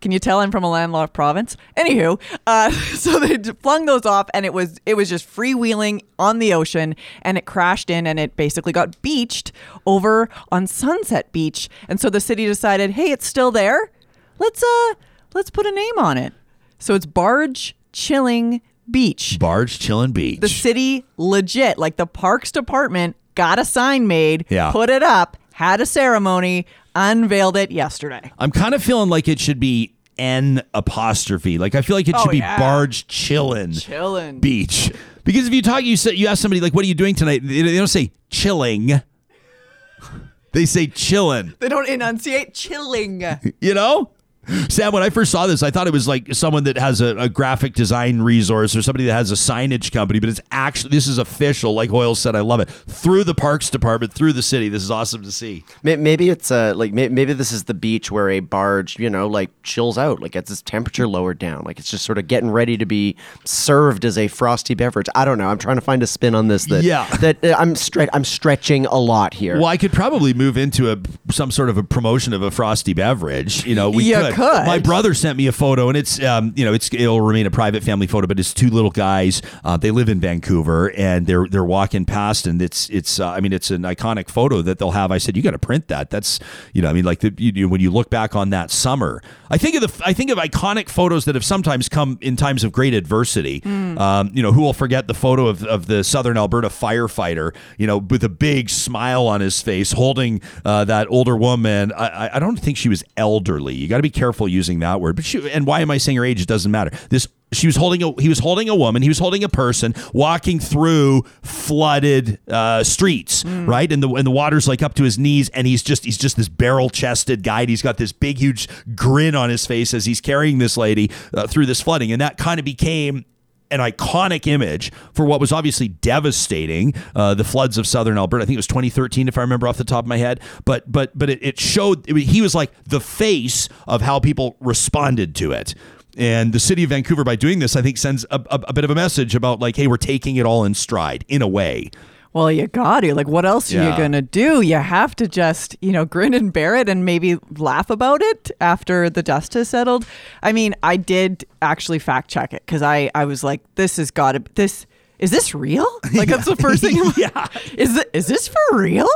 S5: Can you tell I'm from a landlocked province? Anywho, uh, so they flung those off, and it was it was just freewheeling on the ocean, and it crashed in, and it basically got beached over on Sunset Beach, and so the city decided, hey, it's still there. Let's uh let's put a name on it. So it's Barge Chilling Beach.
S1: Barge Chilling Beach.
S5: The city legit, like the parks department, got a sign made,
S1: yeah.
S5: put it up, had a ceremony, unveiled it yesterday.
S1: I'm kind of feeling like it should be N apostrophe. Like I feel like it should
S5: oh,
S1: be
S5: yeah.
S1: Barge Chillin'
S5: Chillin'
S1: Beach. Because if you talk, you say you ask somebody like, "What are you doing tonight?" They don't say chilling. They say chillin'.
S5: They don't enunciate chilling.
S1: You know? Sam, when I first saw this, I thought it was like someone that has a, a, graphic design resource or somebody that has a signage company, but it's actually, this is official. Like Hoyle said, I love it. Through the parks department, through the city. This is awesome to see.
S10: Maybe it's uh, like, maybe this is the beach where a barge, you know, like chills out, like gets its temperature lowered down. Like it's just sort of getting ready to be served as a frosty beverage. I don't know. I'm trying to find a spin on this that,
S1: yeah.
S10: that uh, I'm, stre- I'm stretching a lot here.
S1: Well, I could probably move into a some sort of a promotion of a frosty beverage. You know, we
S5: you
S1: could.
S5: Could.
S1: My brother sent me a photo, and it's um, you know, it's it'll remain a private family photo, but it's two little guys. Uh, they live in Vancouver, and they're they're walking past, and it's it's uh, I mean, it's an iconic photo that they'll have. I said, you got to print that. That's you know, I mean, like the, you, when you look back on that summer, I think of the I think of iconic photos that have sometimes come in times of great adversity.
S5: Mm.
S1: Um, you know, who will forget the photo of, of the Southern Alberta firefighter? You know, with a big smile on his face, holding uh, that older woman. I, I don't think she was elderly. You got to be careful using that word. But she, and why am I saying her age? It doesn't matter. This she was holding a he was holding a woman he was holding a person walking through flooded uh, streets
S5: Mm.
S1: right and the and the water's like up to his knees and he's just he's just this barrel chested guy and he's got this big huge grin on his face as he's carrying this lady uh, through this flooding and that kind of became an iconic image for what was obviously devastating uh, the floods of southern Alberta. I think it was 2013, if I remember off the top of my head. But but but it, it showed it, he was like the face of how people responded to it. And the city of Vancouver, by doing this, I think sends a, a, a bit of a message about like, hey, we're taking it all in stride in a way.
S5: Well, you got to. Like, what else are
S1: Yeah.
S5: you going to do? You have to just, you know, grin and bear it and maybe laugh about it after the dust has settled. I mean, I did actually fact check it because I, I was like, this has got to, this, is this real? Like, that's the first thing.
S1: yeah.
S5: Is, it, is this for real?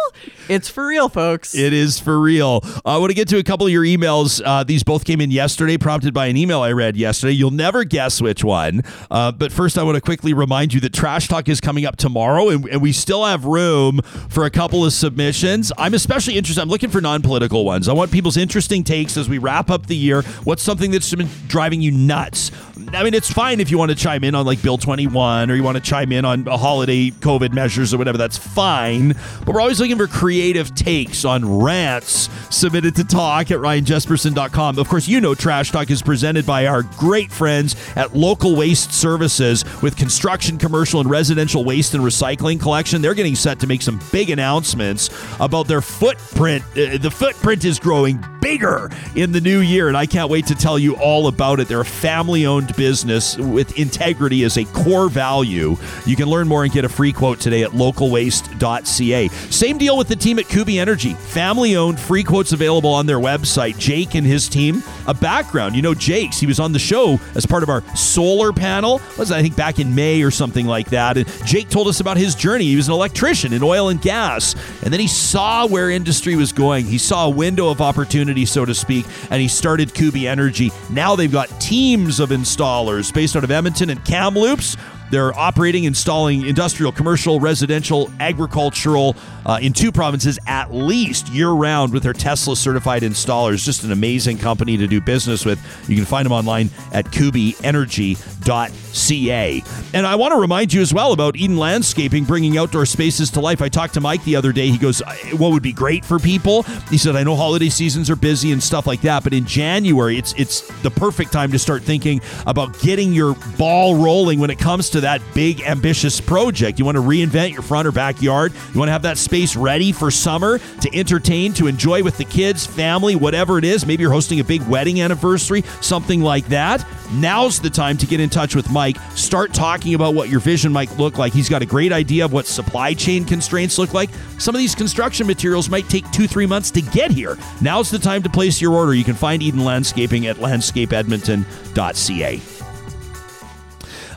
S5: It's for real, folks.
S1: It is for real. I want to get to a couple of your emails. Uh, these both came in yesterday, prompted by an email I read yesterday. You'll never guess which one. Uh, but first, I want to quickly remind you that Trash Talk is coming up tomorrow, and, and we still have room for a couple of submissions. I'm especially interested. I'm looking for non political ones. I want people's interesting takes as we wrap up the year. What's something that's been driving you nuts? I mean, it's fine if you want to chime in on like Bill 21 or you want to chime in on holiday COVID measures or whatever. That's fine. But we're always looking for creative takes on rants submitted to talk at ryanjespersen.com. Of course, you know Trash Talk is presented by our great friends at Local Waste Services with construction, commercial, and residential waste and recycling collection. They're getting set to make some big announcements about their footprint. Uh, the footprint is growing bigger in the new year, and I can't wait to tell you all about it. They're a family owned business with integrity as a core value. You can learn more and get a free quote today at localwaste.ca. Same deal with the team at Kubi Energy. Family owned, free quotes available on their website. Jake and his team, a background. You know, Jake's, he was on the show as part of our solar panel. Was I think back in May or something like that. And Jake told us about his journey. He was an electrician in oil and gas, and then he saw where industry was going. He saw a window of opportunity, so to speak, and he started Kubi Energy. Now they've got teams of installers based out of Edmonton and Kamloops. They're operating, installing industrial, commercial, residential, agricultural uh, in two provinces at least year round with their Tesla certified installers. Just an amazing company to do business with. You can find them online at kubienergy.ca. And I want to remind you as well about Eden Landscaping bringing outdoor spaces to life. I talked to Mike the other day. He goes, "What would be great for people?" He said, "I know holiday seasons are busy and stuff like that, but in January, it's it's the perfect time to start thinking about getting your ball rolling when it comes to to that big, ambitious project. You want to reinvent your front or backyard. You want to have that space ready for summer to entertain, to enjoy with the kids, family, whatever it is. Maybe you're hosting a big wedding anniversary, something like that. Now's the time to get in touch with Mike. Start talking about what your vision might look like. He's got a great idea of what supply chain constraints look like. Some of these construction materials might take two, three months to get here. Now's the time to place your order. You can find Eden Landscaping at landscapeedmonton.ca.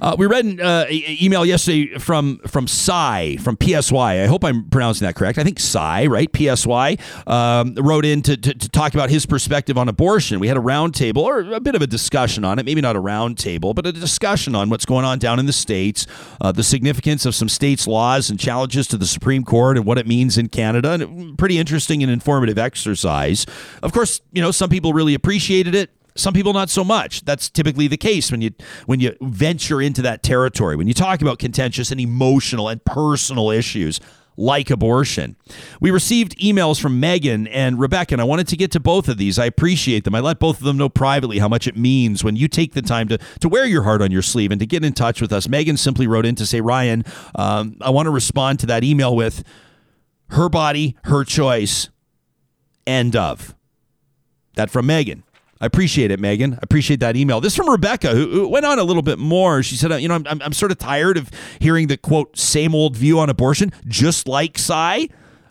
S1: Uh, we read an uh, email yesterday from from Psy from PSY. I hope I'm pronouncing that correct. I think Psy, right? PSY um, wrote in to, to, to, talk about his perspective on abortion. We had a roundtable or a bit of a discussion on it. Maybe not a roundtable, but a discussion on what's going on down in the states, uh, the significance of some states' laws and challenges to the Supreme Court, and what it means in Canada. And pretty interesting and informative exercise. Of course, you know some people really appreciated it some people not so much. That's typically the case when you when you venture into that territory. When you talk about contentious and emotional and personal issues like abortion. We received emails from Megan and Rebecca, and I wanted to get to both of these. I appreciate them. I let both of them know privately how much it means when you take the time to, to wear your heart on your sleeve and to get in touch with us. Megan simply wrote in to say, Ryan, um, I want to respond to that email with her body, her choice, end of. That from Megan. I appreciate it, Megan. I appreciate that email. This from Rebecca, who, who went on a little bit more. She said, uh, "You know, I'm, I'm, I'm, sort of tired of hearing the quote same old view on abortion, just like Psy,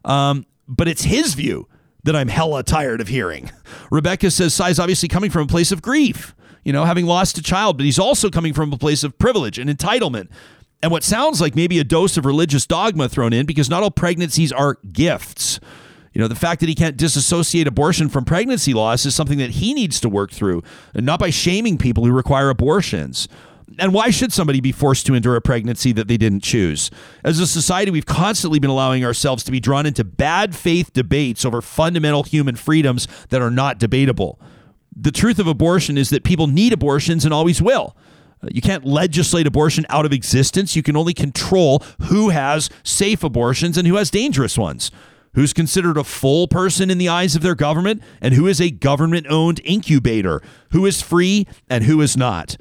S1: um, but it's his view that I'm hella tired of hearing." Rebecca says Psy's obviously coming from a place of grief, you know, having lost a child, but he's also coming from a place of privilege and entitlement. And what sounds like maybe a dose of religious dogma thrown in because not all pregnancies are gifts. You know, the fact that he can't disassociate abortion from pregnancy loss is something that he needs to work through, and not by shaming people who require abortions. And why should somebody be forced to endure a pregnancy that they didn't choose? As a society, we've constantly been allowing ourselves to be drawn into bad faith debates over fundamental human freedoms that are not debatable. The truth of abortion is that people need abortions and always will. You can't legislate abortion out of existence. You can only control who has safe abortions and who has dangerous ones who's considered a full person in the eyes of their government, and who is a government owned incubator, who is free and who is not.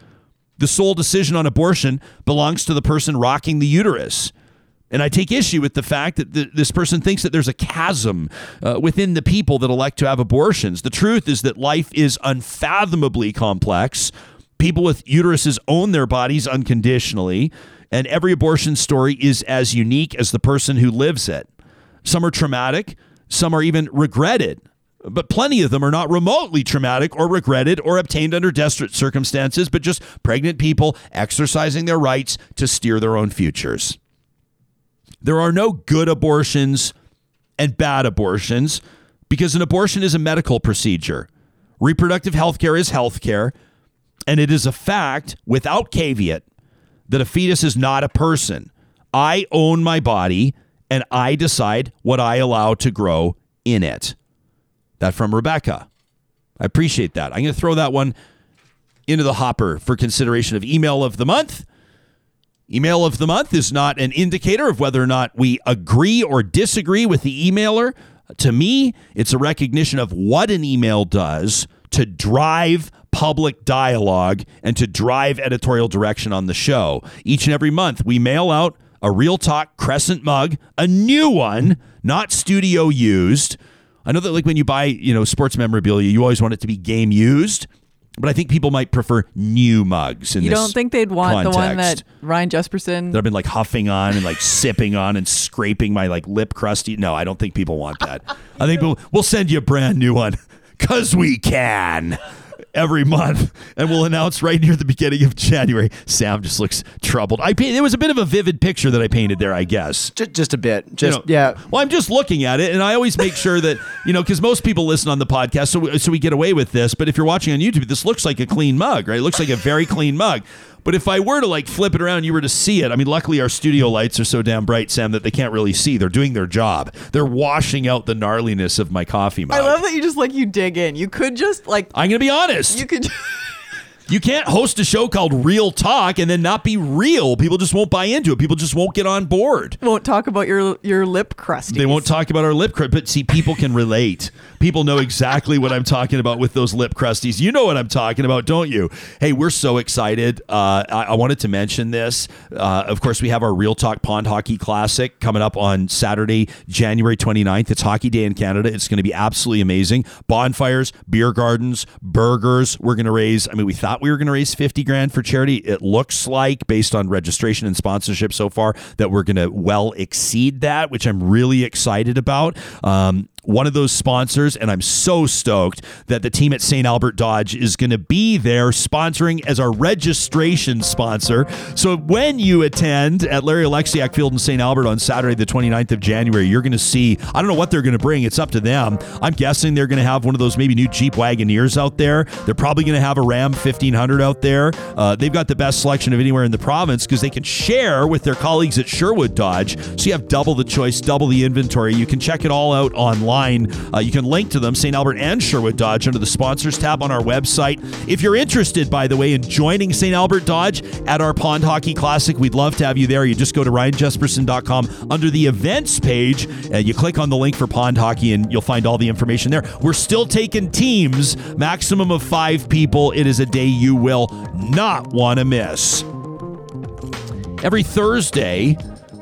S1: The sole decision on abortion belongs to the person rocking the uterus. And I take issue with the fact that th- this person thinks that there's a chasm uh, within the people that elect to have abortions. The truth is that life is unfathomably complex. People with uteruses own their bodies unconditionally, and every abortion story is as unique as the person who lives it. Some are traumatic, some are even regretted. But plenty of them are not remotely traumatic or regretted or obtained under desperate circumstances, but just pregnant people exercising their rights to steer their own futures. There are no good abortions and bad abortions because an abortion is a medical procedure. Reproductive health care is health care, and it is a fact without caveat that a fetus is not a person. I own my body and I decide what I allow to grow in it. That from Rebecca. I appreciate that. I'm going to throw that one into the hopper for consideration of email of the month. Email of the month is not an indicator of whether or not we agree or disagree with the emailer. To me, it's a recognition of what an email does to drive public dialogue and to drive editorial direction on the show. Each and every month, we mail out a Real Talk Crescent mug, a new one, not studio used. I know that like when you buy, you know, sports memorabilia, you always want it to be game used. But I think people might prefer new mugs. In
S5: you don't think they'd want
S1: context.
S5: the one that Ryan Jespersen
S1: that I've been like huffing on and like sipping on and scraping my like lip crusty? No, I don't think people want that. I think we'll, we'll send you a brand new one because we can every month, and we'll announce right near the beginning of January. Sam just looks troubled. I paint, it was a bit of a vivid picture that I painted there, I guess.
S10: Just, just a bit. Just
S1: you know,
S10: yeah.
S1: Well, I'm just looking at it, and I always make sure that you know because most people listen on the podcast, so we, so we get away with this. But if you're watching on YouTube, this looks like a clean mug, right? It looks like a very clean mug. But if I were to like flip it around, you were to see it. I mean, luckily our studio lights are so damn bright, Sam, that they can't really see. They're doing their job. They're washing out the gnarliness of my coffee mug.
S5: I love that you just like you dig in. You could just like
S1: I'm gonna be honest.
S5: You could.
S1: You can't host a show called Real Talk and then not be real. People just won't buy into it. People just won't get on board.
S5: Won't talk about your your lip crust.
S1: They won't talk about our lip crust. But see, people can relate. People know exactly what I'm talking about with those lip crusties. You know what I'm talking about, don't you? Hey, we're so excited. Uh, I, I, wanted to mention this. Uh, of course, we have our Real Talk Pond Hockey Classic coming up on Saturday, January 29th. It's Hockey Day in Canada. It's going to be absolutely amazing. Bonfires, beer gardens, burgers. We're going to raise, I mean, we thought we were going to raise 50 grand for charity. It looks like, based on registration and sponsorship so far, that we're going to well exceed that, which I'm really excited about. Um, one of those sponsors, and I'm so stoked that the team at St. Albert Dodge is going to be there sponsoring as our registration sponsor. So when you attend at Larry Alexiak Field in St. Albert on Saturday, the 29th of January, you're going to see, I don't know what they're going to bring. It's up to them. I'm guessing they're going to have one of those maybe new Jeep Wagoneers out there. They're probably going to have a Ram 1500 out there. Uh, they've got the best selection of anywhere in the province because they can share with their colleagues at Sherwood Dodge. So you have double the choice, double the inventory. You can check it all out online online. Uh, you can link to them, St. Albert and Sherwood Dodge, under the sponsors tab on our website. If you're interested, by the way, in joining St. Albert Dodge at our Pond Hockey Classic, we'd love to have you there. You just go to ryanjespersen.com under the events page, and you click on the link for Pond Hockey, and you'll find all the information there. We're still taking teams, maximum of five people. It is a day you will not want to miss. Every Thursday,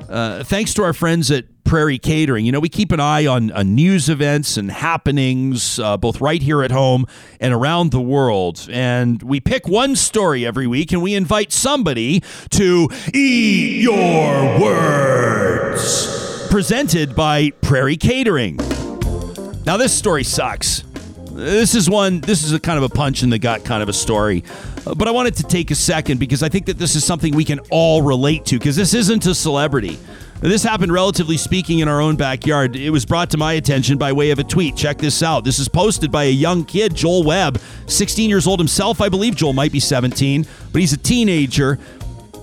S1: uh, thanks to our friends at Prairie Catering. You know, we keep an eye on, on news events and happenings, uh, both right here at home and around the world. And we pick one story every week and we invite somebody to eat your words. Presented by Prairie Catering. Now, this story sucks. This is one, this is a kind of a punch in the gut kind of a story. But I wanted to take a second because I think that this is something we can all relate to because this isn't a celebrity. This happened, relatively speaking, in our own backyard. It was brought to my attention by way of a tweet. Check this out. This is posted by a young kid, Joel Webb, 16 years old himself. I believe Joel might be 17, but he's a teenager.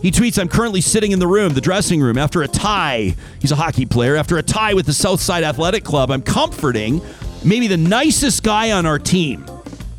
S1: He tweets, I'm currently sitting in the room, the dressing room, after a tie. He's a hockey player. After a tie with the Southside Athletic Club, I'm comforting maybe the nicest guy on our team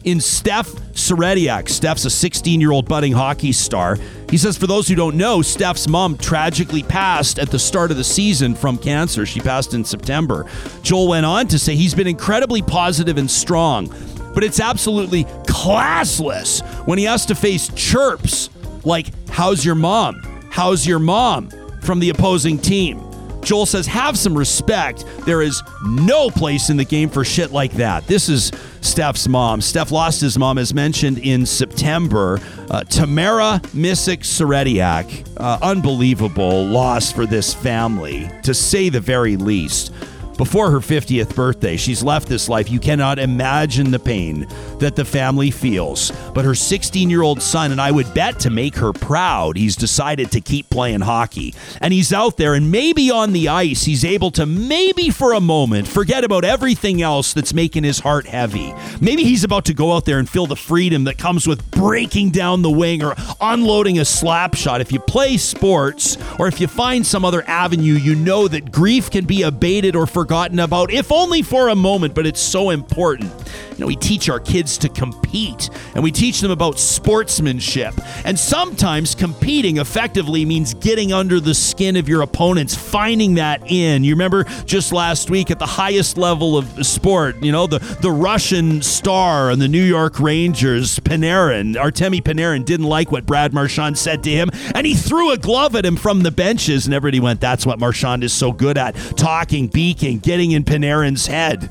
S1: in Steph Serediak. Steph's a 16 year old budding hockey star. He says, for those who don't know, Steph's mom tragically passed at the start of the season from cancer. She passed in September. Joel went on to say he's been incredibly positive and strong, but it's absolutely classless when he has to face chirps like, How's your mom? How's your mom? from the opposing team. Joel says, have some respect. There is no place in the game for shit like that. This is Steph's mom. Steph lost his mom, as mentioned in September. Uh, Tamara Misick Serediak. Uh, unbelievable loss for this family, to say the very least before her 50th birthday. She's left this life. You cannot imagine the pain that the family feels. But her 16 year old son, and I would bet to make her proud, he's decided to keep playing hockey. And he's out there, and maybe on the ice, he's able to maybe for a moment forget about everything else that's making his heart heavy. Maybe he's about to go out there and feel the freedom that comes with breaking down the wing or unloading a slap shot. If you play sports or if you find some other avenue, you know that grief can be abated or forgotten forgotten about, if only for a moment, but it's so important. You know, we teach our kids to compete and we teach them about sportsmanship. And sometimes competing effectively means getting under the skin of your opponents, finding that in. You remember just last week at the highest level of sport, you know, the, the Russian star and the New York Rangers, Panarin, Artemi Panarin didn't like what Brad Marchand said to him, and he threw a glove at him from the benches, and everybody went, That's what Marchand is so good at talking, beaking getting in Panarin's head.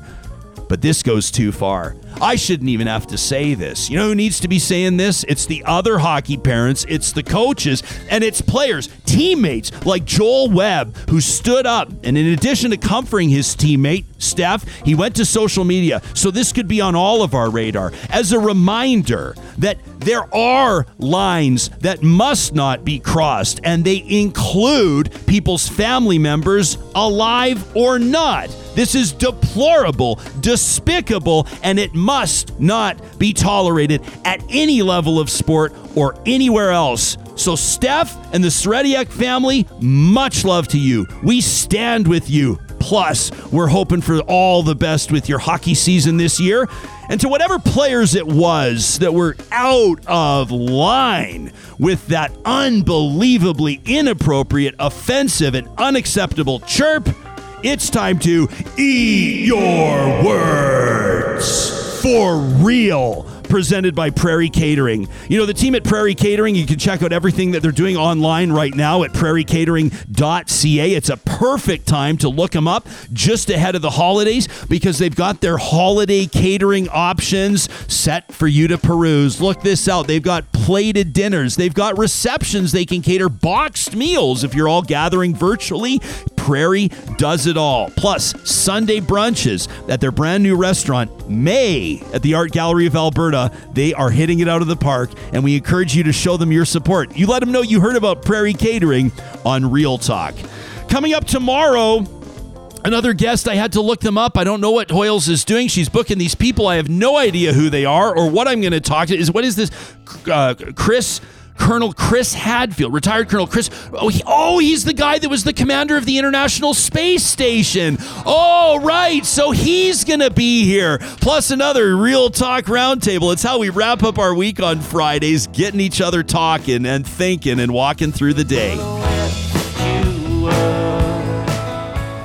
S1: But this goes too far. I shouldn't even have to say this. You know who needs to be saying this? It's the other hockey parents, it's the coaches, and it's players, teammates like Joel Webb, who stood up. And in addition to comforting his teammate, Steph, he went to social media. So this could be on all of our radar as a reminder that there are lines that must not be crossed, and they include people's family members, alive or not. This is deplorable, despicable, and it must not be tolerated at any level of sport or anywhere else. So, Steph and the Serediak family, much love to you. We stand with you. Plus, we're hoping for all the best with your hockey season this year. And to whatever players it was that were out of line with that unbelievably inappropriate, offensive, and unacceptable chirp, it's time to eat your words. For real presented by Prairie Catering. You know, the team at Prairie Catering, you can check out everything that they're doing online right now at prairiecatering.ca. It's a perfect time to look them up just ahead of the holidays because they've got their holiday catering options set for you to peruse. Look this out. They've got plated dinners, they've got receptions, they can cater boxed meals if you're all gathering virtually. Prairie does it all. Plus, Sunday brunches at their brand new restaurant, May, at the Art Gallery of Alberta. They are hitting it out of the park, and we encourage you to show them your support. You let them know you heard about Prairie Catering on Real Talk. Coming up tomorrow, Another guest, I had to look them up. I don't know what Hoyles is doing. She's booking these people. I have no idea who they are or what I'm going to talk to. Is what is this? Uh, Chris Colonel Chris Hadfield, retired Colonel Chris. Oh, he, oh, he's the guy that was the commander of the International Space Station. Oh, right. So he's going to be here. Plus another Real Talk Roundtable. It's how we wrap up our week on Fridays, getting each other talking and thinking and walking through the day.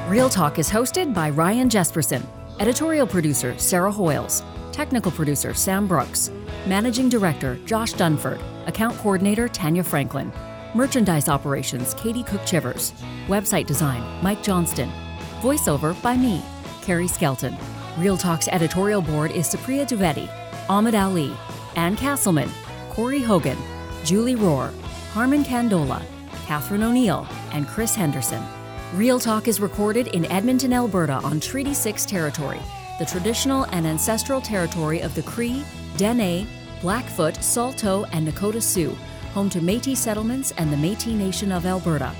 S2: Real Talk is hosted by Ryan Jespersen, editorial producer Sarah Hoyles, technical producer Sam Brooks, managing director Josh Dunford. Account Coordinator Tanya Franklin. Merchandise Operations Katie Cook Chivers. Website Design Mike Johnston. Voiceover by me, Carrie Skelton. Real Talk's editorial board is Supriya Dwivedi, Ahmed Ali, Ann Castleman, Corey Hogan, Julie Rohr, Harmon Candola, Catherine O'Neill, and Chris Henderson. Real Talk is recorded in Edmonton, Alberta on Treaty 6 territory, the traditional and ancestral territory of the Cree, Dene, Blackfoot, Saulteaux, and Nakota Sioux, home to Metis settlements and the Metis Nation of Alberta.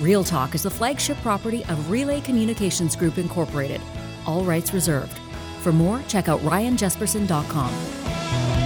S2: Real Talk is the flagship property of Relay Communications Group Incorporated. All rights reserved. For more, check out ryanjespersen.com.